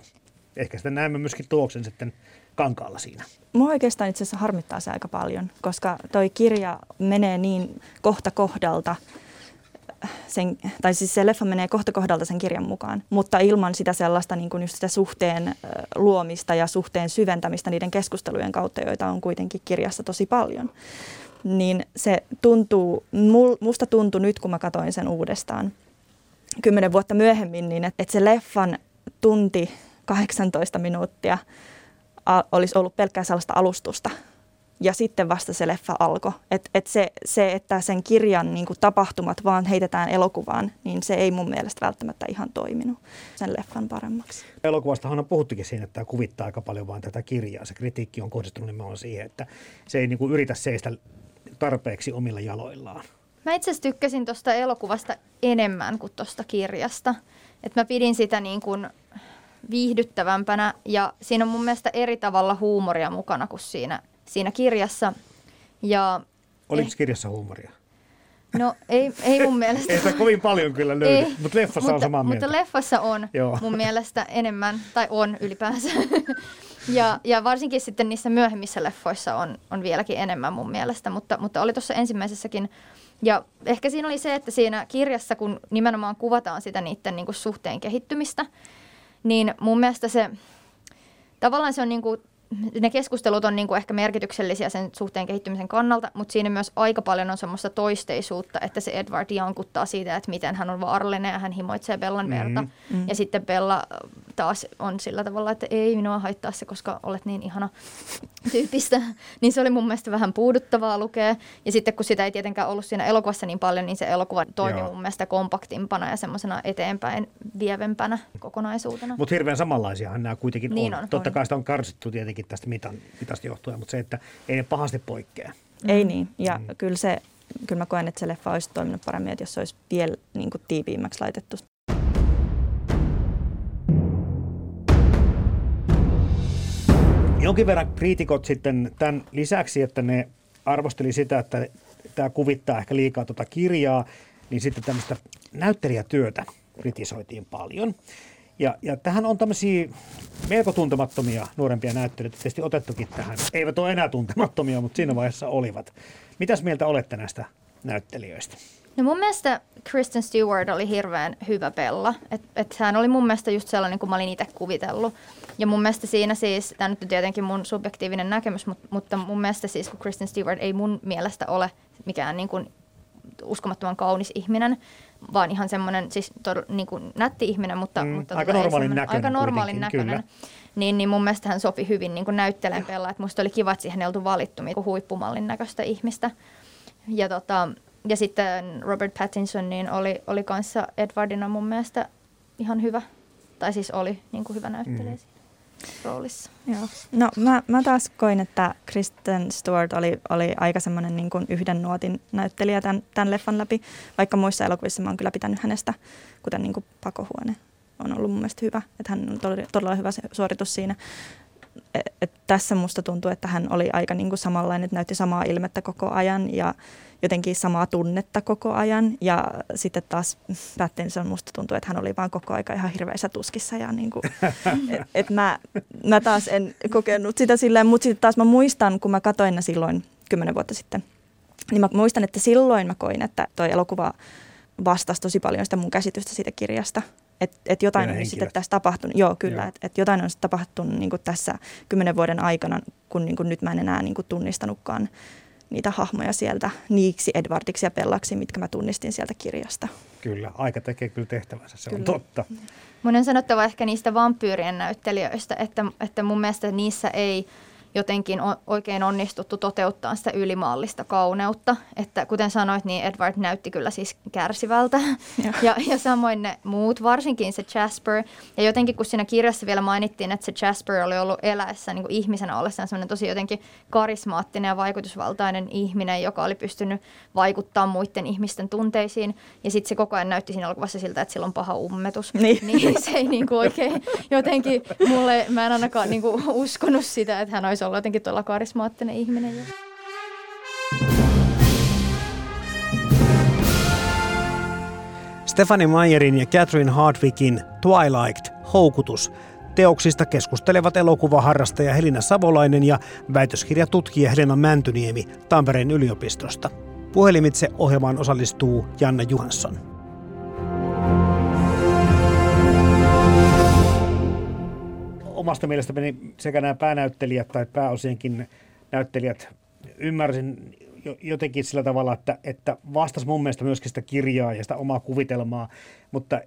ehkä sitten näemme myöskin tuloksen sitten kankaalla siinä. Mua oikeastaan itse asiassa harmittaa se aika paljon, koska toi kirja menee niin kohta kohdalta, sen, tai siis se leffa menee kohta kohdalta sen kirjan mukaan, mutta ilman sitä sellaista niin kuin just sitä suhteen luomista ja suhteen syventämistä niiden keskustelujen kautta, joita on kuitenkin kirjassa tosi paljon niin se tuntuu, musta tuntui nyt, kun mä katsoin sen uudestaan kymmenen vuotta myöhemmin, niin että, että se leffan tunti 18 minuuttia olisi ollut pelkkää sellaista alustusta. Ja sitten vasta se leffa alkoi. Et, et se, se, että sen kirjan niin tapahtumat vaan heitetään elokuvaan, niin se ei mun mielestä välttämättä ihan toiminut sen leffan paremmaksi. Elokuvastahan on puhuttukin siinä, että tämä kuvittaa aika paljon vain tätä kirjaa. Se kritiikki on kohdistunut nimenomaan siihen, että se ei niin kuin yritä seistä tarpeeksi omilla jaloillaan. Mä itse asiassa tykkäsin tuosta elokuvasta enemmän kuin tuosta kirjasta. Et mä pidin sitä niin kuin viihdyttävämpänä ja siinä on mun mielestä eri tavalla huumoria mukana kuin siinä, siinä kirjassa. Ja Oliko eh... kirjassa huumoria? No ei, ei mun mielestä. ei sitä kovin paljon kyllä löydy, ei, mutta leffassa mutta, on samaa mieltä. Mutta leffassa on Joo. mun mielestä enemmän, tai on ylipäänsä. ja, ja varsinkin sitten niissä myöhemmissä leffoissa on, on vieläkin enemmän mun mielestä, mutta, mutta oli tuossa ensimmäisessäkin. Ja ehkä siinä oli se, että siinä kirjassa, kun nimenomaan kuvataan sitä niiden niin kuin suhteen kehittymistä, niin mun mielestä se, tavallaan se on niin kuin ne keskustelut on niin kuin ehkä merkityksellisiä sen suhteen kehittymisen kannalta, mutta siinä myös aika paljon on semmoista toisteisuutta, että se Edward jankuttaa siitä, että miten hän on vaarallinen ja hän himoitsee Bellan verta. Mm-hmm. mm-hmm. Ja sitten Bella taas on sillä tavalla, että ei minua haittaa se, koska olet niin ihana tyyppistä. niin se oli mun mielestä vähän puuduttavaa lukea. Ja sitten kun sitä ei tietenkään ollut siinä elokuvassa niin paljon, niin se elokuva toimi Joo. mun mielestä kompaktimpana ja semmoisena eteenpäin vievempänä kokonaisuutena. Mutta hirveän samanlaisiahan nämä kuitenkin niin on. on. Totta kai sitä on karsittu tietenkin tästä mitan, mitasta johtuen, mutta se, että ei ne pahasti poikkea. Ei niin, ja mm. kyllä se kyllä mä koen, että se leffa olisi toiminut paremmin, että jos se olisi vielä niin kuin tiiviimmäksi laitettu. Jonkin verran kriitikot sitten tämän lisäksi, että ne arvosteli sitä, että tämä kuvittaa ehkä liikaa tuota kirjaa, niin sitten tämmöistä näyttelijätyötä kritisoitiin paljon. Ja, ja tähän on tämmöisiä melko tuntemattomia nuorempia näyttelijöitä tietysti otettukin tähän. Eivät ole enää tuntemattomia, mutta siinä vaiheessa olivat. Mitäs mieltä olette näistä näyttelijöistä? No mun mielestä Kristen Stewart oli hirveän hyvä pella. Että et hän oli mun mielestä just sellainen, kuin mä olin itse kuvitellut. Ja mun mielestä siinä siis, tämä nyt on tietenkin mun subjektiivinen näkemys, mutta, mutta mun mielestä siis, kun Kristen Stewart ei mun mielestä ole mikään niin kuin uskomattoman kaunis ihminen, vaan ihan semmoinen siis tod, niin kuin nätti ihminen, mutta, Mm, mutta aika tota, normaalin näköinen aika normaalin näköinen. kyllä. Niin, niin mun mielestä hän sopi hyvin niin kuin näyttelijän pelaa. Että musta oli kiva, että siihen ei oltu valittu niin kuin huippumallin näköistä ihmistä. Ja, tota, ja sitten Robert Pattinson niin oli, oli kanssa Edwardina mun mielestä ihan hyvä. Tai siis oli niin kuin hyvä näyttelijä Mm. Roolissa. Joo. No mä, mä taas koin, että Kristen Stewart oli, oli aika semmoinen niin kuin yhden nuotin näyttelijä tämän, tämän leffan läpi, vaikka muissa elokuvissa mä oon kyllä pitänyt hänestä, kuten niin kuin Pakohuone on ollut mun mielestä hyvä, että hän on todella, todella hyvä suoritus siinä. Et, et tässä musta tuntuu, että hän oli aika niin kuin samanlainen, että näytti samaa ilmettä koko ajan ja jotenkin samaa tunnetta koko ajan. Ja sitten taas Pattinson musta tuntuu, että hän oli vaan koko aika ihan hirveässä tuskissa. Ja niin kuin, et, et mä, mä taas en kokenut sitä silleen, mutta sitten taas mä muistan, kun mä katsoin ne silloin kymmenen vuotta sitten, niin mä muistan, että silloin mä koin, että toi elokuva vastasi tosi paljon sitä mun käsitystä siitä kirjasta. Että et jotain Ja on sitten tässä tapahtunut. Joo, kyllä. Että et jotain on sitten tapahtunut niin tässä kymmenen vuoden aikana, kun niin nyt mä en enää niin tunnistanutkaan niitä hahmoja sieltä niiksi, Edwardiksi ja Pellaksi, mitkä mä tunnistin sieltä kirjasta. Kyllä, aika tekee kyllä tehtävänsä, se on Kyllä. totta. Mun on sanottava ehkä niistä vampyyrien näyttelijöistä, että, että mun mielestä niissä ei jotenkin oikein onnistuttu toteuttaa sitä ylimaallista kauneutta. Että kuten sanoit, niin Edward näytti kyllä siis kärsivältä. Joo. Ja, ja samoin ne muut, varsinkin se Jasper. Ja jotenkin kun siinä kirjassa vielä mainittiin, että se Jasper oli ollut eläessä niin kuin ihmisenä ollessaan semmoinen tosi jotenkin karismaattinen ja vaikutusvaltainen ihminen, joka oli pystynyt vaikuttaa muiden ihmisten tunteisiin. Ja sitten se koko ajan näytti siinä elokuvassa siltä, että sillä on paha ummetus. Niin. niin se ei niin kuin oikein jotenkin, mulle, mä en ainakaan niin kuin uskonut sitä, että hän olisi ollut jotenkin tuolla karismaattinen ihminen. Stephanie Meyerin ja Catherine Hardwickin Twilight, Houkutus, teoksista keskustelevat elokuvaharrastaja Helina Savolainen ja väitöskirjatutkija Helena Mäntyniemi Tampereen yliopistosta. Puhelimitse ohjelmaan osallistuu Janna Johansson. Omasta mielestäni sekä nämä päänäyttelijät tai pääosienkin näyttelijät ymmärsin jo- jotenkin sillä tavalla, että, että vastasi mun mielestä myöskin sitä kirjaa ja sitä omaa kuvitelmaa, mutta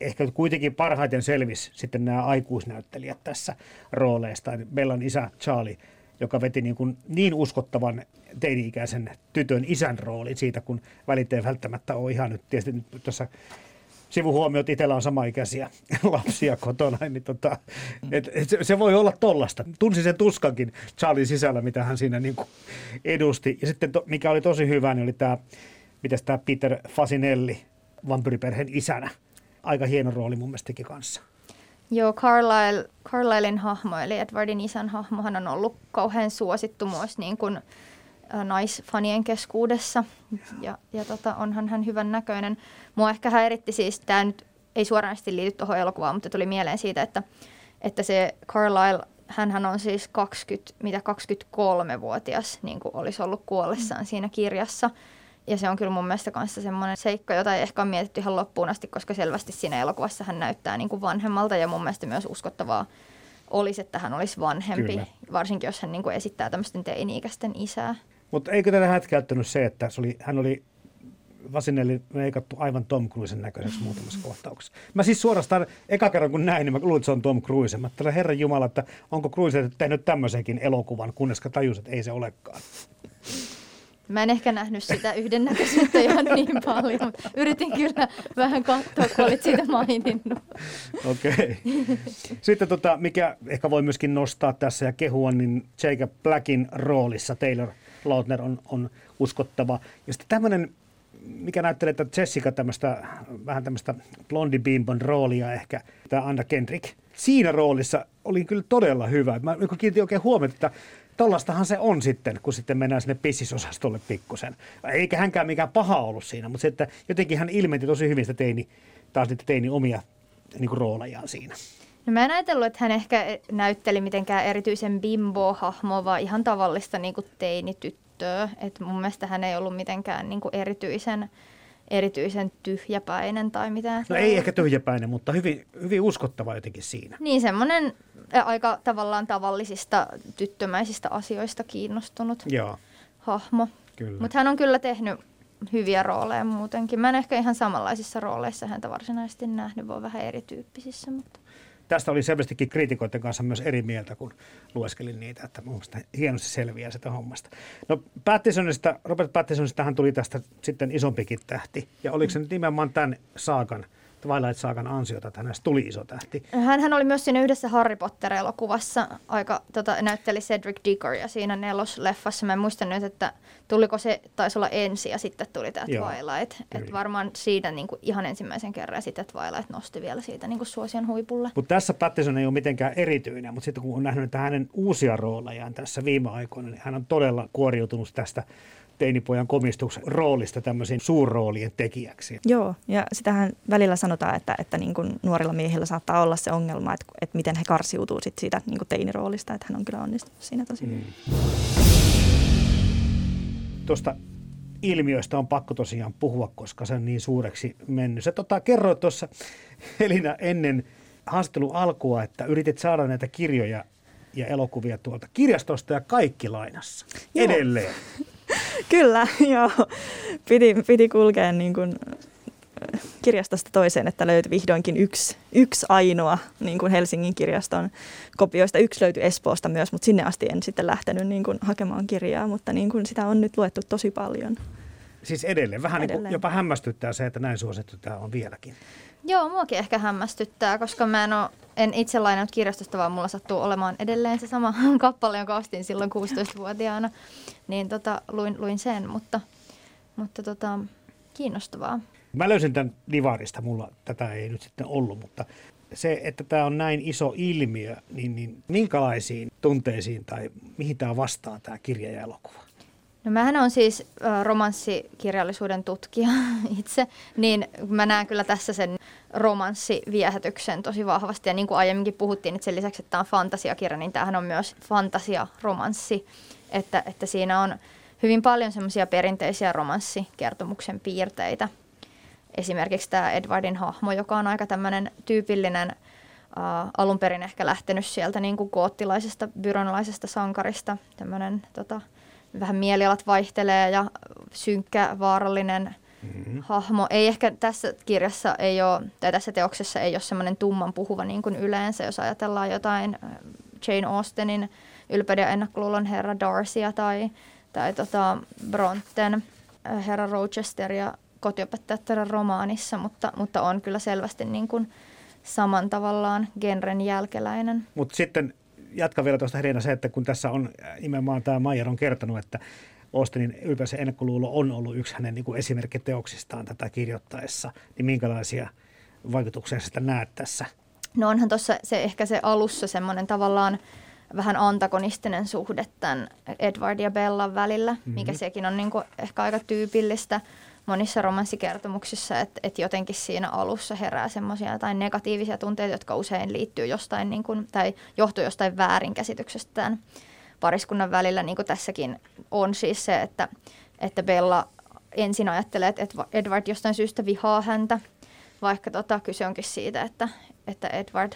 ehkä kuitenkin parhaiten selvisi sitten nämä aikuisnäyttelijät tässä rooleista. Bellan isä Charlie, joka veti niin, kuin niin uskottavan teini-ikäisen tytön isän roolin siitä, kun välit ei välttämättä ole ihan nyt tietysti nyt tuossa sivuhuomiot, itsellä on samaikäisiä lapsia kotona, niin tota, et, et se, se voi olla tollasta. Tunsin sen tuskankin Charlie sisällä, mitä hän siinä niin kuin edusti. Ja sitten to, mikä oli tosi hyvä, niin oli tämä, mitäs tämä Peter Fasinelli, vampyriperheen isänä. Aika hieno rooli mun mielestä teki kanssa. Joo, Carlyle, Carlylen hahmo, eli Edwardin isän hahmohan on ollut kauhean suosittu myös niin kuin, naisfanien keskuudessa. Ja, ja tota, onhan hän hyvän näköinen. Mua ehkä häiritti siis, tämä nyt ei suoranaisesti liity tuohon elokuvaan, mutta tuli mieleen siitä, että, että se Carlyle, hän on siis 20, mitä 23-vuotias, niin kuin olisi ollut kuollessaan siinä kirjassa. Ja se on kyllä mun mielestä kanssa semmoinen seikka, jota ei ehkä ole mietitty ihan loppuun asti, koska selvästi siinä elokuvassa hän näyttää niin kuin vanhemmalta ja mun mielestä myös uskottavaa olisi, että hän olisi vanhempi, Kyllä. varsinkin jos hän niin kuin esittää tämmöisten teini-ikäisten isää. Mutta eikö tätä hätkäyttänyt se, että se oli, hän oli Vasinelli meikattu aivan Tom Cruisen näköiseksi muutamassa kohtauksessa. Mä siis suorastaan, eka kerran kun näin, niin mä luulin, että se on Tom Cruise. Mä ajattelin, herran Jumala, että onko Cruise tehnyt tämmöisenkin elokuvan, kunnes tajusin, että ei se olekaan. Mä en ehkä nähnyt sitä yhdennäköisyyttä ihan niin paljon, yritin kyllä vähän katsoa, kun olit siitä maininnut. Okei. Okay. Sitten tota, mikä ehkä voi myöskin nostaa tässä ja kehua, niin Jacob Blackin roolissa Taylor Lautner on, on uskottava. Ja sitten tämmöinen, mikä näyttelee että Jessica tämmöistä, vähän tämmöistä blondi bimbon roolia ehkä, tämä Anna Kendrick. Siinä roolissa oli kyllä todella hyvä. Mä kiinnitin oikein huomiota, että tollastahan se on sitten, kun sitten mennään sinne pissisosastolle pikkusen. Eikä hänkään mikään paha ollut siinä, mutta se, että jotenkin hän ilmenti tosi hyvin sitä teini, taas niitä teini omia niin roolejaan siinä. No mä en ajatellut, että hän ehkä näytteli mitenkään erityisen bimbo-hahmoa, vaan ihan tavallista niin kuin teinityttöä. Et mun mielestä hän ei ollut mitenkään niin kuin erityisen, erityisen tyhjäpäinen tai mitään. No ei ehkä tyhjäpäinen, mutta hyvin, hyvin uskottava jotenkin siinä. Niin, semmoinen aika tavallaan tavallisista tyttömäisistä asioista kiinnostunut Joo. hahmo. Mutta hän on kyllä tehnyt hyviä rooleja muutenkin. Mä en ehkä ihan samanlaisissa rooleissa häntä varsinaisesti nähnyt, voi vähän erityyppisissä. Mutta tästä oli selvästikin kriitikoiden kanssa myös eri mieltä, kun lueskelin niitä, että mun mielestä hienosti selviää sitä hommasta. No Pattisonista, Robert Pattisonista hän tuli tästä sitten isompikin tähti, ja oliko se nyt nimenomaan tämän saakan – Twilight-saakan ansiota, että hänestä tuli iso tähti. Hän oli myös siinä yhdessä Harry Potter-elokuvassa, aika, tota, näytteli Cedric Diggoria siinä nelosleffassa. Mä en muista nyt, että tuliko se, taisi olla ensi ja sitten tuli tämä Twilight. Et varmaan siitä niin kuin ihan ensimmäisen kerran ja sitten Twilight nosti vielä siitä niin kuin suosion huipulle. Mutta tässä Pattison ei ole mitenkään erityinen, mutta sitten kun on nähnyt että hänen uusia roolejaan tässä viime aikoina, niin hän on todella kuoriutunut tästä teinipojan komistuksen roolista tämmöisiin suurroolien tekijäksi. Joo, ja sitähän välillä sanotaan, että, että niin kuin nuorilla miehillä saattaa olla se ongelma, että, että miten he karsiutuu sit siitä niin kuin teiniroolista, että hän on kyllä onnistunut siinä tosi mm. Tuosta ilmiöistä on pakko tosiaan puhua, koska se on niin suureksi mennyt. Sä tota, kerroit tuossa Elina ennen haastattelun alkua, että yritit saada näitä kirjoja ja elokuvia tuolta kirjastosta ja kaikki lainassa. Joo. Edelleen. Kyllä, joo. Piti, piti kulkea niin kuin äh, kirjastosta toiseen, että löytyi vihdoinkin yksi, yksi ainoa niin kuin Helsingin kirjaston kopioista. Yksi löytyi Espoosta myös, mutta sinne asti en sitten lähtenyt niin kuin hakemaan kirjaa, mutta niin kuin sitä on nyt luettu tosi paljon. Siis edelleen. Vähän edelleen. Niin kuin jopa hämmästyttää se, että näin suosittu tämä on vieläkin. Joo, muakin ehkä hämmästyttää, koska mä en, ole, en itse lainannut kirjastosta, vaan mulla sattuu olemaan edelleen se sama kappale, jonka ostin silloin 16-vuotiaana. Niin tota, luin, luin sen, mutta, mutta tota, kiinnostavaa. Mä löysin tämän Divarista, mulla tätä ei nyt sitten ollut, mutta se, että tämä on näin iso ilmiö, niin, niin minkälaisiin tunteisiin tai mihin tämä vastaa tämä kirja ja elokuva? No mähän on siis romanssikirjallisuuden tutkija itse, niin mä näen kyllä tässä sen romanssiviehätyksen tosi vahvasti. Ja niin kuin aiemminkin puhuttiin, että sen lisäksi, että tämä on fantasiakirja, niin tämähän on myös fantasiaromanssi. Että, että siinä on hyvin paljon semmoisia perinteisiä romanssikertomuksen piirteitä. Esimerkiksi tämä Edwardin hahmo, joka on aika tämmöinen tyypillinen Uh, alun perin ehkä lähtenyt sieltä niin kuin koottilaisesta, byronlaisesta sankarista, tämmöinen tota, vähän mielialat vaihtelee ja synkkä, vaarallinen mm-hmm. hahmo. Ei ehkä tässä kirjassa ei ole, tai tässä teoksessa ei ole semmoinen tumman puhuva niin kuin yleensä, jos ajatellaan jotain Jane Austenin Ylpeyden ja ennakkoluulon herra Darcya tai, tai tota Bronten herra Rochester ja kotiopettajattaren romaanissa, mutta, mutta on kyllä selvästi niin kuin saman tavallaan genren jälkeläinen. Mutta sitten jatka vielä tuosta Helena se, että kun tässä on äh, nimenomaan tämä Maier on kertonut, että Austenin ylpeys ennakkoluulo on ollut yksi hänen niin kuin esimerkkiteoksistaan tätä kirjoittaessa, niin minkälaisia vaikutuksia sitä näet tässä? No onhan tuossa se, ehkä se alussa semmoinen tavallaan vähän antagonistinen suhde tämän Edward ja Bellan välillä, mm-hmm. mikä sekin on niin kuin ehkä aika tyypillistä monissa romanssikertomuksissa, että, että jotenkin siinä alussa herää semmoisia tai negatiivisia tunteita, jotka usein liittyy jostain niin kuin, tai johtuu jostain väärinkäsityksestä tämän pariskunnan välillä, niin kuin tässäkin on siis se, että, että Bella ensin ajattelee, että Edward jostain syystä vihaa häntä, vaikka tota, kyse onkin siitä, että, että Edward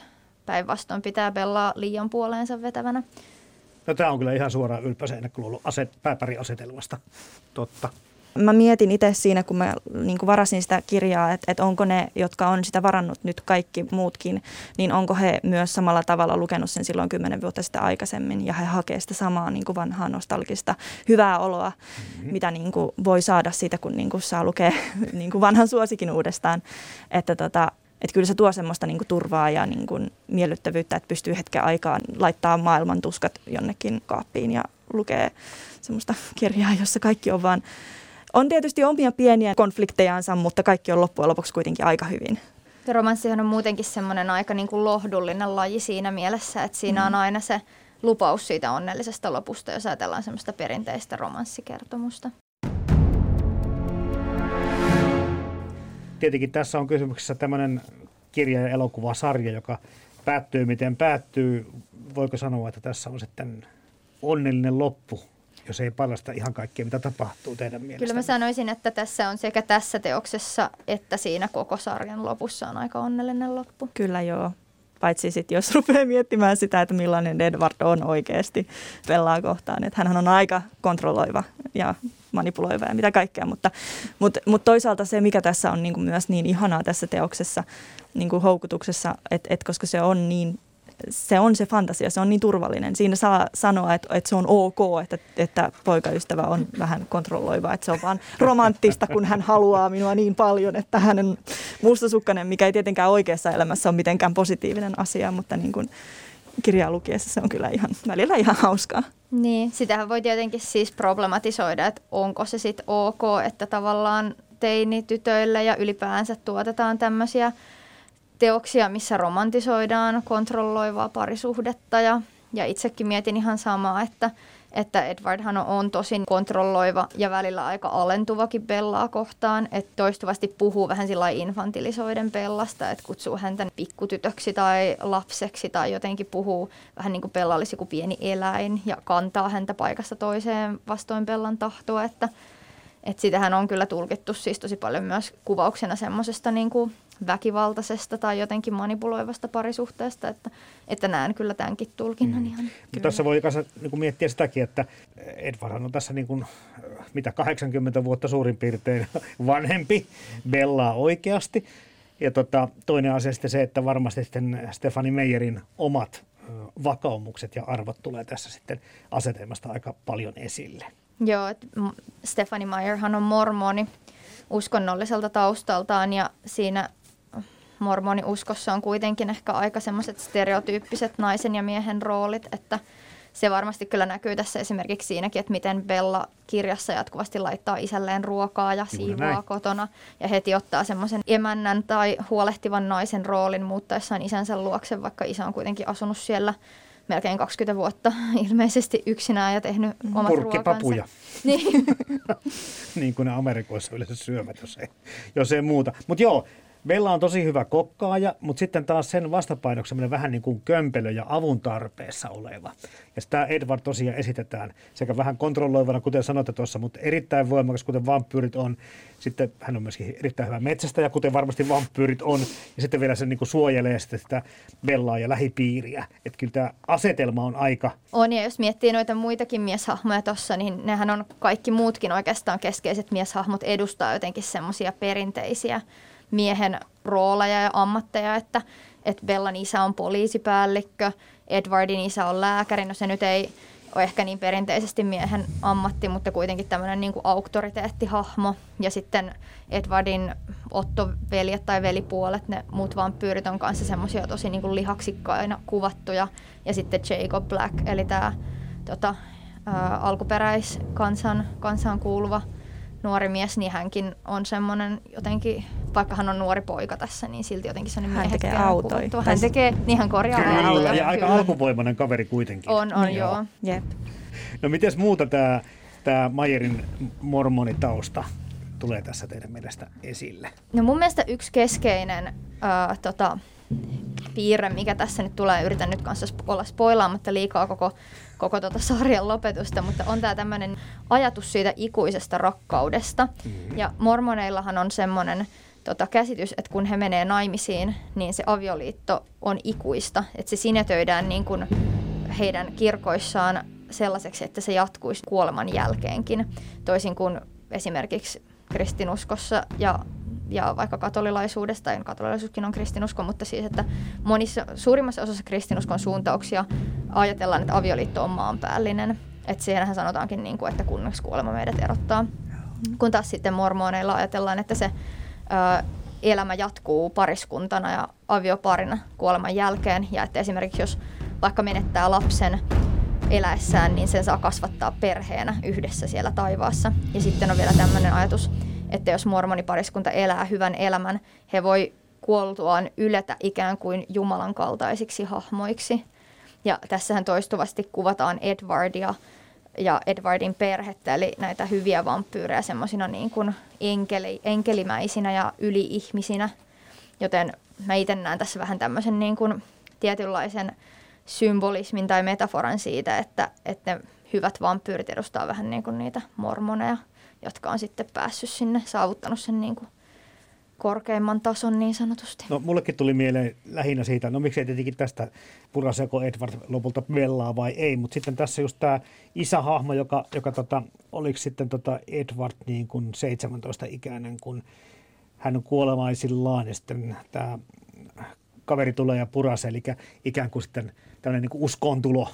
päinvastoin pitää Bellaa liian puoleensa vetävänä. No tämä on kyllä ihan suoraan ylpäisen aset, pääpäriasetelmasta. Totta. Mä mietin itse siinä, kun mä niin kuin varasin sitä kirjaa, että, että onko ne, jotka on sitä varannut nyt kaikki muutkin, niin onko he myös samalla tavalla lukenut sen silloin kymmenen vuotta sitten aikaisemmin ja he hakee sitä samaa niin kuin vanhaa nostalgista hyvää oloa, mm-hmm. mitä niin kuin voi saada siitä, kun niin kuin saa lukea niin kuin vanhan suosikin uudestaan. Että tota, että kyllä se tuo semmoista niin kuin turvaa ja niin kuin miellyttävyyttä, että pystyy hetken aikaan laittaa maailman tuskat jonnekin kaappiin ja lukee semmoista kirjaa, jossa kaikki on vaan on tietysti omia pieniä konfliktejansa, mutta kaikki on loppujen lopuksi kuitenkin aika hyvin. Ja romanssihan on muutenkin semmoinen aika niin kuin lohdullinen laji siinä mielessä, että siinä mm. on aina se lupaus siitä onnellisesta lopusta, jos ajatellaan semmoista perinteistä romanssikertomusta. Tietenkin tässä on kysymyksessä tämmöinen kirja- ja elokuvasarja, joka päättyy miten päättyy. Voiko sanoa, että tässä on sitten onnellinen loppu, jos ei paljasta ihan kaikkea, mitä tapahtuu teidän mielestä? Kyllä mä sanoisin, että tässä on sekä tässä teoksessa että siinä koko sarjan lopussa on aika onnellinen loppu. Kyllä joo. Paitsi sitten jos rupeaa miettimään sitä, että millainen Edward on oikeasti Bellaa kohtaan. Että hän on aika kontrolloiva ja manipuloiva ja mitä kaikkea, mutta, mutta, mutta toisaalta se, mikä tässä on niin kuin myös niin ihanaa tässä teoksessa, niin kuin houkutuksessa, että, että koska se on niin se on se fantasia, se on niin turvallinen. Siinä saa sanoa, että, että se on ok, että, että poikaystävä on vähän kontrolloiva, että se on vaan romanttista, kun hän haluaa minua niin paljon, että hän on mustasukkainen, mikä ei tietenkään oikeassa elämässä ole mitenkään positiivinen asia, mutta niin kuin kirjaa lukiessa se on kyllä ihan, välillä ihan hauskaa. Niin, sitähän voi tietenkin siis problematisoida, että onko se sitten ok, että tavallaan teinitytöille ja ylipäänsä tuotetaan tämmöisiä teoksia, missä romantisoidaan kontrolloivaa parisuhdetta. Ja, ja itsekin mietin ihan samaa, että, että Edwardhan on tosin kontrolloiva ja välillä aika alentuvakin Bellaa kohtaan, että toistuvasti puhuu vähän sillä infantilisoiden Bellasta, että kutsuu häntä pikkutytöksi tai lapseksi tai jotenkin puhuu vähän niin kuin Bella olisi joku pieni eläin ja kantaa häntä paikasta toiseen vastoin Bellan tahtoa, että et sitähän on kyllä tulkittu siis tosi paljon myös kuvauksena semmoisesta niin kuin väkivaltaisesta tai jotenkin manipuloivasta parisuhteesta, että, että näen kyllä tämänkin tulkinnan mm. ihan. Kyllä. Tässä voi kanssa niin miettiä sitäkin, että Edward on tässä niin kuin, mitä 80 vuotta suurin piirtein vanhempi Bellaa oikeasti. Ja tota, toinen asia sitten se, että varmasti sitten Stefani Meijerin omat vakaumukset ja arvot tulee tässä sitten asetelmasta aika paljon esille. Joo, että Stefani Meyerhan on mormoni uskonnolliselta taustaltaan ja siinä mormoniuskossa on kuitenkin ehkä aika semmoiset stereotyyppiset naisen ja miehen roolit, että se varmasti kyllä näkyy tässä esimerkiksi siinäkin, että miten Bella kirjassa jatkuvasti laittaa isälleen ruokaa ja siivoaa kotona ja heti ottaa semmoisen emännän tai huolehtivan naisen roolin muuttaessaan isänsä luokse, vaikka isä on kuitenkin asunut siellä melkein 20 vuotta ilmeisesti yksinään ja tehnyt omat Purkkipapuja. Niin. niin kuin ne Amerikoissa yleensä syövät, jos ei, jos ei muuta. Mutta joo, Bella on tosi hyvä kokkaaja, mutta sitten taas sen vastapainoksi vähän niin kuin kömpelö ja avun tarpeessa oleva. Ja sitä Edward tosiaan esitetään sekä vähän kontrolloivana, kuten sanoitte tuossa, mutta erittäin voimakas, kuten vampyyrit on. Sitten hän on myöskin erittäin hyvä metsästäjä, kuten varmasti vampyyrit on. Ja sitten vielä se niin kuin suojelee sitten sitä Bellaa ja lähipiiriä. Että kyllä tämä asetelma on aika... On, ja jos miettii noita muitakin mieshahmoja tuossa, niin nehän on kaikki muutkin oikeastaan keskeiset mieshahmot edustaa jotenkin semmoisia perinteisiä miehen rooleja ja ammatteja, että, että Bellan isä on poliisipäällikkö, Edwardin isä on lääkäri, no se nyt ei ole ehkä niin perinteisesti miehen ammatti, mutta kuitenkin tämmöinen niin kuin auktoriteettihahmo. Ja sitten Edwardin Otto-veljet tai velipuolet, ne muut vampyyrit on kanssa semmoisia tosi niin kuin lihaksikkaina kuvattuja. Ja sitten Jacob Black, eli tämä tota, alkuperäiskansan kansaan kuuluva nuori mies, niin hänkin on semmoinen jotenkin, vaikka hän on nuori poika tässä, niin silti jotenkin semmoinen Hän tekee autoja. Hän tekee, niin hän korjaa kyllä, autoja. Ja aika alkuvoimainen kaveri kuitenkin. On, on joo. joo. Jep. No miten muuta tämä, tämä Mayerin mormonitausta tulee tässä teidän mielestä esille? No mun mielestä yksi keskeinen äh, tota, piirre, mikä tässä nyt tulee, yritän nyt kanssa olla spoilaamatta liikaa koko koko tuota sarjan lopetusta, mutta on tämä tämmöinen ajatus siitä ikuisesta rakkaudesta. Mm. Ja mormoneillahan on semmoinen tota, käsitys, että kun he menee naimisiin, niin se avioliitto on ikuista. Että se sinetöidään niin kuin heidän kirkoissaan sellaiseksi, että se jatkuisi kuoleman jälkeenkin. Toisin kuin esimerkiksi kristinuskossa ja ja vaikka katolilaisuudesta, ja katolilaisuuskin on kristinusko, mutta siis, että monissa, suurimmassa osassa kristinuskon suuntauksia ajatellaan, että avioliitto on maanpäällinen. Että siinähän sanotaankin, niin kuin, että kunnes kuolema meidät erottaa. Kun taas sitten mormoneilla ajatellaan, että se ö, elämä jatkuu pariskuntana ja avioparina kuoleman jälkeen. Ja että esimerkiksi jos vaikka menettää lapsen eläessään, niin sen saa kasvattaa perheenä yhdessä siellä taivaassa. Ja sitten on vielä tämmöinen ajatus, että jos mormonipariskunta elää hyvän elämän, he voi kuoltuaan yletä ikään kuin Jumalan kaltaisiksi hahmoiksi. Ja tässähän toistuvasti kuvataan Edwardia ja Edwardin perhettä, eli näitä hyviä vampyyrejä semmoisina niin enkeli, enkelimäisinä ja yliihmisinä. Joten mä itse näen tässä vähän tämmöisen niin kuin tietynlaisen symbolismin tai metaforan siitä, että, että ne hyvät vampyyrit edustaa vähän niin kuin niitä mormoneja, jotka on sitten päässyt sinne, saavuttanut sen niin kuin korkeimman tason niin sanotusti. No mullekin tuli mieleen lähinnä siitä, no miksei tietenkin tästä puraseko Edward lopulta vellaa vai ei, mutta sitten tässä just tämä isähahmo, joka, joka tota, oliko sitten tota Edward niin kuin 17-ikäinen, kun hän on kuolemaisillaan ja sitten tämä kaveri tulee ja purasee, eli ikään kuin sitten tällainen niin uskontulo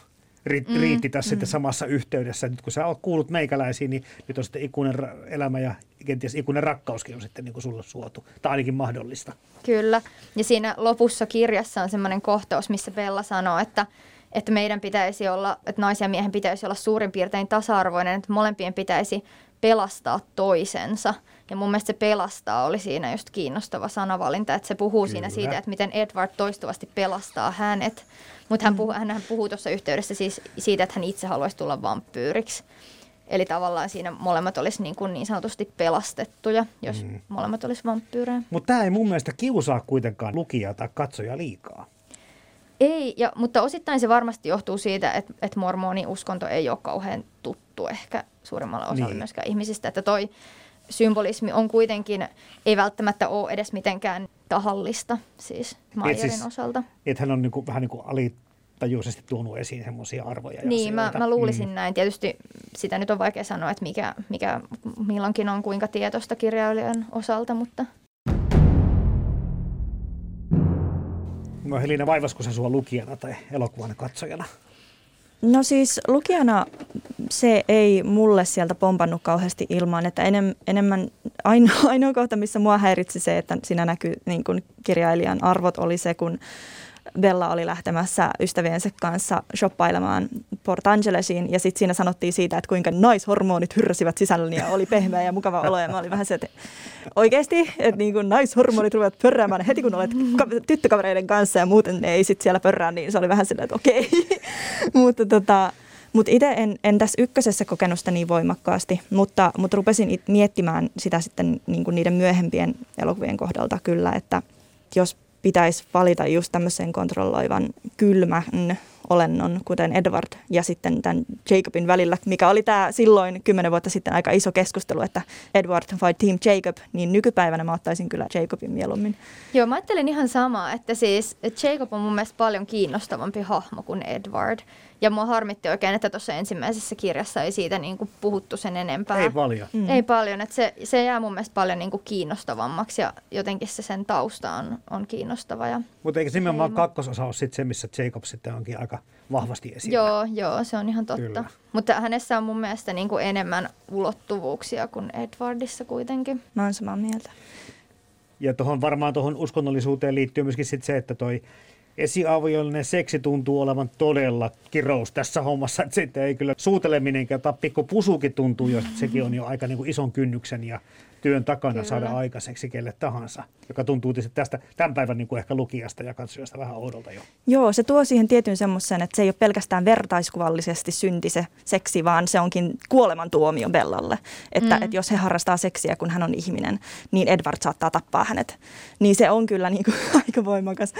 ri- mm, riitti tässä mm. sitten samassa yhteydessä. Nyt kun sä oot kuullut meikäläisiin, niin nyt on sitten ikuinen elämä ja kenties ikuinen rakkauskin on sitten niin kuin sulle suotu. Tai ainakin mahdollista. Kyllä. Ja siinä lopussa kirjassa on semmoinen kohtaus, missä Bella sanoo, että että meidän pitäisi olla, että naisen ja miehen pitäisi olla suurin piirtein tasa-arvoinen, että molempien pitäisi pelastaa toisensa. Ja mun mielestä se pelastaa oli siinä just kiinnostava sanavalinta, että se puhuu Kyllä. siinä siitä, että miten Edward toistuvasti pelastaa hänet. Mutta hän, puhuu, hän puhuu tuossa yhteydessä siis siitä, että hän itse haluaisi tulla vampyyriksi. Eli tavallaan siinä molemmat olisi niin, kuin niin sanotusti pelastettuja, jos mm. molemmat olisi vampyyrejä. Mutta tämä ei mun mielestä kiusaa kuitenkaan lukijaa tai katsoja liikaa. Ei, ja, mutta osittain se varmasti johtuu siitä, että, että mormoni-uskonto ei ole kauhean tuttu ehkä suurimmalle osalle niin. myöskään ihmisistä. Että toi symbolismi on kuitenkin, ei välttämättä ole edes mitenkään tahallista siis Maijerin siis, osalta. Että hän on niin kuin, vähän niin kuin alitajuisesti tuonut esiin semmoisia arvoja ja Niin, mä, mä luulisin mm. näin. Tietysti sitä nyt on vaikea sanoa, että mikä, mikä milloinkin on kuinka tietoista kirjailijan osalta, mutta... No Helina, vaivasko se sua lukijana tai elokuvan katsojana? No siis lukijana se ei mulle sieltä pompannut kauheasti ilmaan, että enem, enemmän ainoa, ainoa kohta, missä mua häiritsi se, että siinä näkyy niin kuin kirjailijan arvot oli se, kun Bella oli lähtemässä ystäviensä kanssa shoppailemaan Port Angelesiin ja sitten siinä sanottiin siitä, että kuinka naishormonit hyrräsivät sisälläni ja oli pehmeä ja mukava olo ja mä olin vähän se, että oikeasti, että niin kuin naishormonit ruvevat pörräämään heti kun olet tyttökavereiden kanssa ja muuten ne ei sitten siellä pörrää, niin se oli vähän silleen, että okei. Mutta tota, mutta itse en, en tässä ykkösessä kokenut sitä niin voimakkaasti, mutta, mutta rupesin it, miettimään sitä sitten niin niiden myöhempien elokuvien kohdalta kyllä, että jos pitäisi valita just tämmöisen kontrolloivan kylmän olennon, kuten Edward ja sitten tämän Jacobin välillä, mikä oli tämä silloin kymmenen vuotta sitten aika iso keskustelu, että Edward vai Team Jacob, niin nykypäivänä mä ottaisin kyllä Jacobin mieluummin. Joo, mä ajattelin ihan samaa, että siis Jacob on mun mielestä paljon kiinnostavampi hahmo kuin Edward. Ja mua harmitti oikein, että tuossa ensimmäisessä kirjassa ei siitä niin kuin puhuttu sen enempää. Ei paljon. Mm. Ei paljon, että se, se jää mun mielestä paljon niin kuin kiinnostavammaksi ja jotenkin se sen tausta on, on kiinnostava. Ja Mutta eikö nimenomaan kakkososa ole sit se, missä Jacob sitten onkin aika vahvasti esillä? Joo, joo, se on ihan totta. Kyllä. Mutta hänessä on mun mielestä niin kuin enemmän ulottuvuuksia kuin Edwardissa kuitenkin. Mä oon samaa mieltä. Ja tohon, varmaan tuohon uskonnollisuuteen liittyy myöskin sit se, että toi esiaviollinen seksi tuntuu olevan todella kirous tässä hommassa, että sitten ei kyllä suuteleminenkään tai pikku pusukin tuntuu jo, että sekin on jo aika niin kuin ison kynnyksen ja työn takana kyllä. saada aikaiseksi kelle tahansa, joka tuntuu tästä tämän päivän niin kuin ehkä lukijasta ja katsojasta vähän oudolta jo. Joo, se tuo siihen tietyn semmoisen, että se ei ole pelkästään vertaiskuvallisesti synti se seksi, vaan se onkin kuolemantuomio Bellalle. Että, mm. että jos he harrastaa seksiä, kun hän on ihminen, niin Edward saattaa tappaa hänet. Niin se on kyllä niin kuin aika voimakas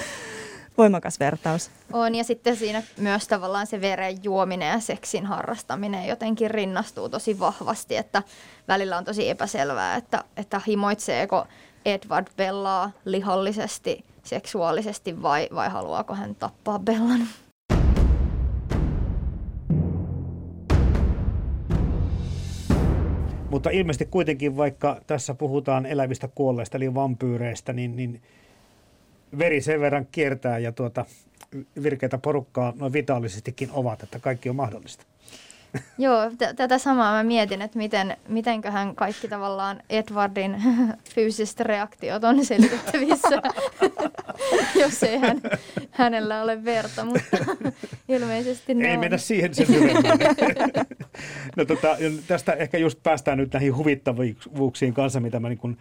voimakas vertaus. On, ja sitten siinä myös tavallaan se veren juominen ja seksin harrastaminen jotenkin rinnastuu tosi vahvasti, että välillä on tosi epäselvää, että, että himoitseeko Edward Bellaa lihollisesti, seksuaalisesti vai, vai haluaako hän tappaa Bellan. Mutta ilmeisesti kuitenkin, vaikka tässä puhutaan elävistä kuolleista eli vampyyreistä, niin, niin veri sen verran kiertää ja tuota, virkeitä porukkaa noin vitaalisestikin ovat, että kaikki on mahdollista. Joo, t- tätä samaa mä mietin, että miten, mitenköhän kaikki tavallaan Edwardin fyysiset reaktiot on selitettävissä, jos ei hän, hänellä ole verta, mutta ilmeisesti ne Ei on. mennä siihen sen no, tota, tästä ehkä just päästään nyt näihin huvittavuuksiin kanssa, mitä mä niin kun,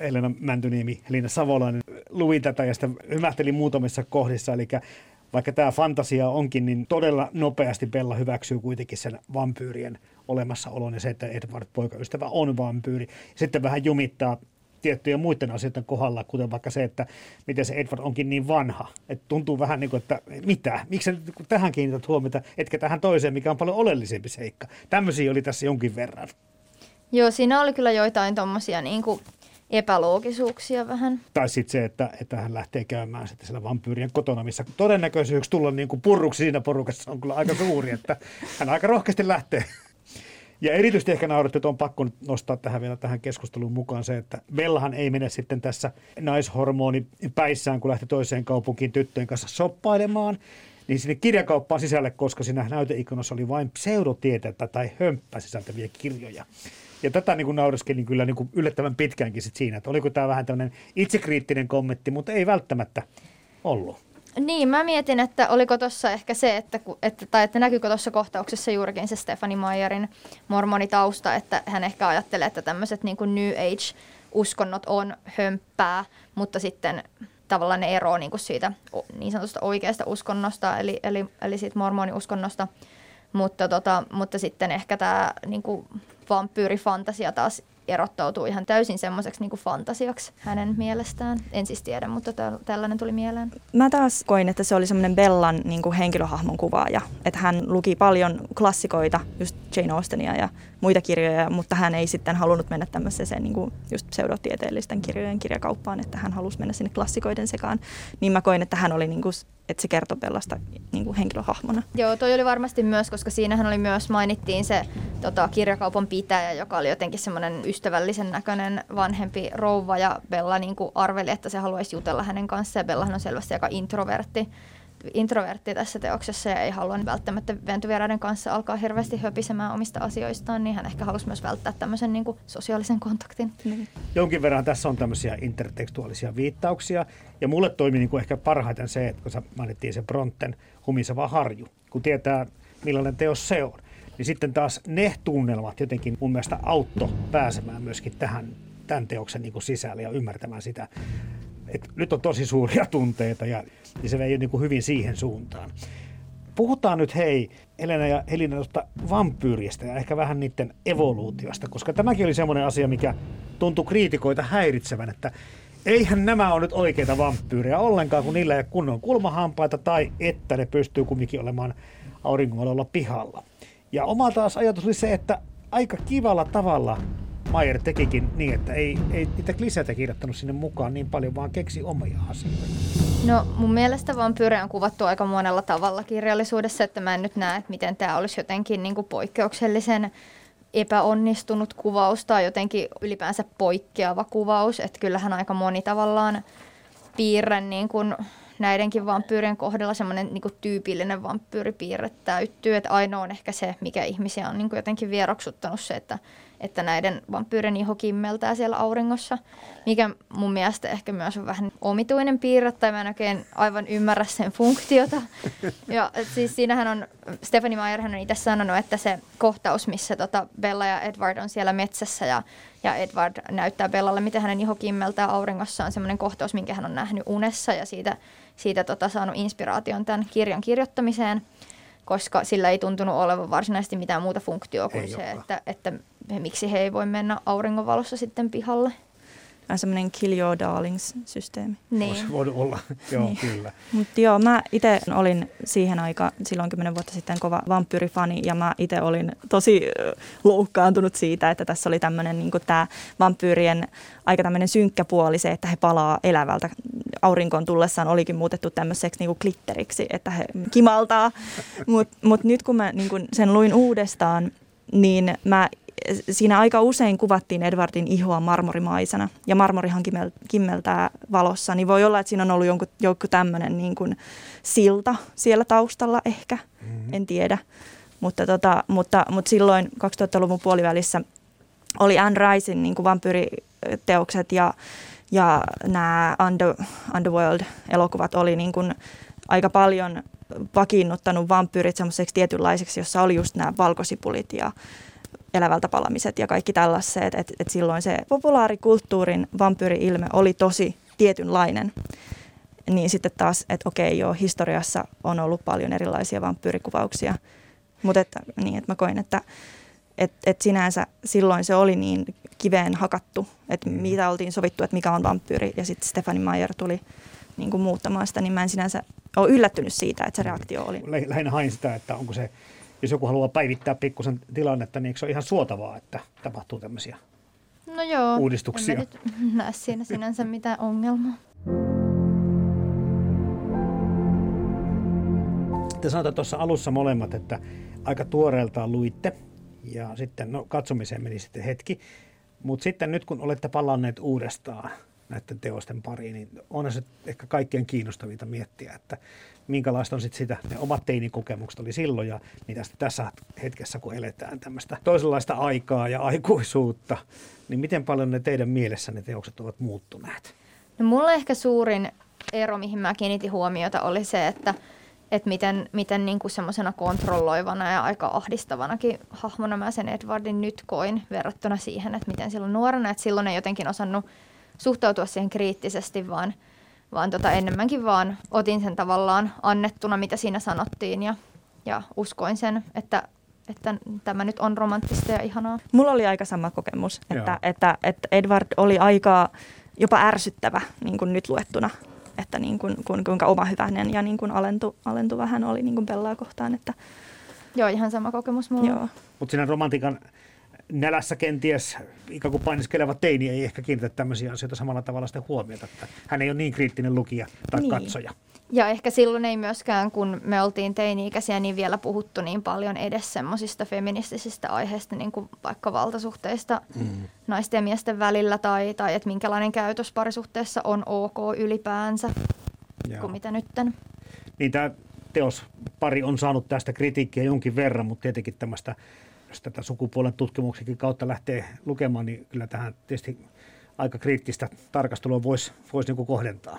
Elena Mäntyniemi, Helina Savolainen luin tätä ja sitten hymähtelin muutamissa kohdissa, eli vaikka tämä fantasia onkin, niin todella nopeasti Bella hyväksyy kuitenkin sen vampyyrien olemassaolon ja se, että Edward poikaystävä on vampyyri. Sitten vähän jumittaa tiettyjen muiden asioiden kohdalla, kuten vaikka se, että miten se Edward onkin niin vanha. Että tuntuu vähän niin kuin, että mitä, miksi sä tähän kiinnität huomiota, etkä tähän toiseen, mikä on paljon oleellisempi seikka. Tämmöisiä oli tässä jonkin verran. Joo, siinä oli kyllä joitain tuommoisia niin kuin epäloogisuuksia vähän. Tai sitten se, että, että hän lähtee käymään sitten siellä vampyyrien kotona, missä todennäköisyys tulla niin kuin purruksi siinä porukassa on kyllä aika suuri, että hän aika rohkeasti lähtee. Ja erityisesti ehkä naurettu, että on pakko nostaa tähän vielä tähän keskusteluun mukaan se, että Bellahan ei mene sitten tässä naishormoni päissään, kun lähti toiseen kaupunkiin tyttöjen kanssa soppailemaan, niin sinne kirjakauppaan sisälle, koska siinä näyteikkunassa oli vain pseudotieteitä tai hömppää sisältäviä kirjoja. Ja tätä niin naureskelin kyllä niin kuin yllättävän pitkäänkin sit siinä, että oliko tämä vähän tämmöinen itsekriittinen kommentti, mutta ei välttämättä ollut. Niin, mä mietin, että oliko tuossa ehkä se, että, että, tai että näkyykö tuossa kohtauksessa juurikin se Stefani Mayerin mormonitausta, että hän ehkä ajattelee, että tämmöiset niin kuin New Age-uskonnot on hömppää, mutta sitten tavallaan ne eroaa niin kuin siitä niin sanotusta oikeasta uskonnosta, eli, eli, eli siitä mormoniuskonnosta. Mutta, tota, mutta sitten ehkä tämä niin kuin vampyyrifantasia taas erottautuu ihan täysin semmoiseksi niin fantasiaksi hänen mielestään. En siis tiedä, mutta tällainen tuli mieleen. Mä taas koin, että se oli semmoinen Bellan niin henkilöhahmon kuvaaja. Että hän luki paljon klassikoita, just Jane Austenia ja muita kirjoja, mutta hän ei sitten halunnut mennä tämmöiseen niin just pseudotieteellisten kirjojen kirjakauppaan, että hän halusi mennä sinne klassikoiden sekaan. Niin mä koin, että hän oli niin että se kertoi Bellasta niin kuin henkilöhahmona. Joo, toi oli varmasti myös, koska siinähän oli myös, mainittiin se tota, kirjakaupan pitäjä, joka oli jotenkin semmoinen ystävällisen näköinen vanhempi rouva ja Bella niin kuin arveli, että se haluaisi jutella hänen kanssaan ja Bellahan on selvästi aika introvertti introvertti tässä teoksessa ja ei halua välttämättä ventuvieraiden kanssa alkaa hirveästi höpisemään omista asioistaan, niin hän ehkä halusi myös välttää tämmöisen niin kuin sosiaalisen kontaktin. Niin. Jonkin verran tässä on tämmöisiä intertekstuaalisia viittauksia ja mulle toimi niin kuin ehkä parhaiten se, että kun sä mainittiin se Bronten humiseva harju, kun tietää millainen teos se on, niin sitten taas ne tunnelmat jotenkin mun mielestä autto pääsemään myöskin tähän tämän teoksen niin kuin sisälle ja ymmärtämään sitä että nyt on tosi suuria tunteita ja, ja se vei niin kuin hyvin siihen suuntaan. Puhutaan nyt hei Elena ja Helina tuosta vampyyristä ja ehkä vähän niiden evoluutiosta, koska tämäkin oli semmoinen asia, mikä tuntui kriitikoita häiritsevän, että eihän nämä ole nyt oikeita vampyyrejä ollenkaan, kun niillä ei ole kunnon kulmahampaita tai että ne pystyy kumminkin olemaan auringonvalolla pihalla. Ja oma taas ajatus oli se, että aika kivalla tavalla Mayer tekikin niin, että ei, ei niitä kliseitä kirjoittanut sinne mukaan niin paljon, vaan keksi omia asioita. No mun mielestä vampyyrejä on kuvattu aika monella tavalla kirjallisuudessa, että mä en nyt näe, että miten tämä olisi jotenkin niin kuin poikkeuksellisen epäonnistunut kuvaus tai jotenkin ylipäänsä poikkeava kuvaus. Että kyllähän aika moni tavallaan piirre niin kuin näidenkin vampyyrien kohdalla semmoinen niin tyypillinen vampyyripiirre täyttyy. Että ainoa on ehkä se, mikä ihmisiä on niin kuin jotenkin vieroksuttanut se, että että näiden vampyyren iho kimmeltää siellä auringossa, mikä mun mielestä ehkä myös on vähän omituinen piirre, tai mä en oikein aivan ymmärrä sen funktiota. Ja siis siinähän on, Stephanie Meyer on itse sanonut, että se kohtaus, missä tota Bella ja Edward on siellä metsässä ja, ja Edward näyttää Bellalle, miten hänen iho kimmeltää auringossa, on semmoinen kohtaus, minkä hän on nähnyt unessa ja siitä, siitä tota, saanut inspiraation tämän kirjan kirjoittamiseen koska sillä ei tuntunut olevan varsinaisesti mitään muuta funktioa kuin ei se, että, että miksi he ei voi mennä auringonvalossa sitten pihalle. Vähän semmoinen kill your darlings-systeemi. Niin. Voisi voinut olla, joo niin. kyllä. Mutta joo, mä itse olin siihen aika, silloin kymmenen vuotta sitten kova vampyyrifani ja mä itse olin tosi loukkaantunut siitä, että tässä oli tämmöinen niin tämä vampyyrien aika tämmöinen synkkä puoli se, että he palaa elävältä aurinkoon tullessaan olikin muutettu tämmöiseksi niin klitteriksi, että he kimaltaa. Mutta mut nyt kun mä niin sen luin uudestaan, niin mä siinä aika usein kuvattiin Edwardin ihoa marmorimaisena ja marmorihan kimmeltää valossa, niin voi olla, että siinä on ollut jonkun, joku tämmöinen niin kuin silta siellä taustalla ehkä, mm-hmm. en tiedä. Mutta, tota, mutta, mutta silloin 2000-luvun puolivälissä oli Anne Ricein niin kuin vampyyriteokset ja, ja nämä Under, Underworld-elokuvat oli niin kuin aika paljon vakiinnuttanut vampyyrit semmoiseksi tietynlaiseksi, jossa oli just nämä valkosipulit ja elävältä palamiset ja kaikki tällaiset. Että et silloin se populaarikulttuurin vampyyri-ilme oli tosi tietynlainen. niin sitten taas, että okei joo, historiassa on ollut paljon erilaisia vampyyrikuvauksia, mutta että, niin, että mä koin, että et, et sinänsä silloin se oli niin kiveen hakattu, että mm. mitä oltiin sovittu, että mikä on vampyyri, ja sitten Stefani Mayer tuli niin kuin muuttamaan sitä, niin mä en sinänsä ole yllättynyt siitä, että se reaktio oli. Lähinnä hain sitä, että onko se, jos joku haluaa päivittää pikkusen tilannetta, niin eikö se ole ihan suotavaa, että tapahtuu tämmöisiä no joo, uudistuksia? En nyt näe siinä sinänsä mitään ongelmaa. Te sanoitte tuossa alussa molemmat, että aika tuoreeltaan luitte ja sitten no, katsomiseen meni sitten hetki. Mutta sitten nyt kun olette palanneet uudestaan näiden teosten pariin, niin on se ehkä kaikkein kiinnostavinta miettiä, että minkälaista on sitten sitä, ne omat teinikokemukset oli silloin ja mitä sitten tässä hetkessä, kun eletään tämmöistä toisenlaista aikaa ja aikuisuutta, niin miten paljon ne teidän mielessä ne teokset ovat muuttuneet? No mulla ehkä suurin ero, mihin mä kiinnitin huomiota, oli se, että että miten, miten niin kuin semmoisena kontrolloivana ja aika ahdistavanakin hahmona mä sen Edwardin nyt koin verrattuna siihen, että miten silloin nuorena, että silloin ei jotenkin osannut suhtautua siihen kriittisesti, vaan, vaan tota enemmänkin vaan otin sen tavallaan annettuna, mitä siinä sanottiin ja, ja uskoin sen, että, että tämä nyt on romanttista ja ihanaa. Mulla oli aika sama kokemus, että, että, että Edward oli aika jopa ärsyttävä niin kuin nyt luettuna että niin kuin, kuinka oma hyvänen ja niin kuin alentu, alentuva hän oli niin kuin Bellaa kohtaan. Että, Joo, ihan sama kokemus mulla. Mutta siinä romantikan nälässä kenties ikään kuin painiskeleva teini ei ehkä kiinnitä tämmöisiä asioita samalla tavalla sitä huomiota, että hän ei ole niin kriittinen lukija tai niin. katsoja. Ja ehkä silloin ei myöskään, kun me oltiin teini-ikäisiä, niin vielä puhuttu niin paljon edes semmoisista feministisistä aiheista, niin kuin vaikka valtasuhteista mm. naisten ja miesten välillä, tai, tai että minkälainen käytös parisuhteessa on ok ylipäänsä, Joo. kuin mitä nytten. Niin tämä teos pari on saanut tästä kritiikkiä jonkin verran, mutta tietenkin tämmöistä, jos tätä sukupuolen tutkimuksikin kautta lähtee lukemaan, niin kyllä tähän tietysti aika kriittistä tarkastelua voisi vois niinku kohdentaa.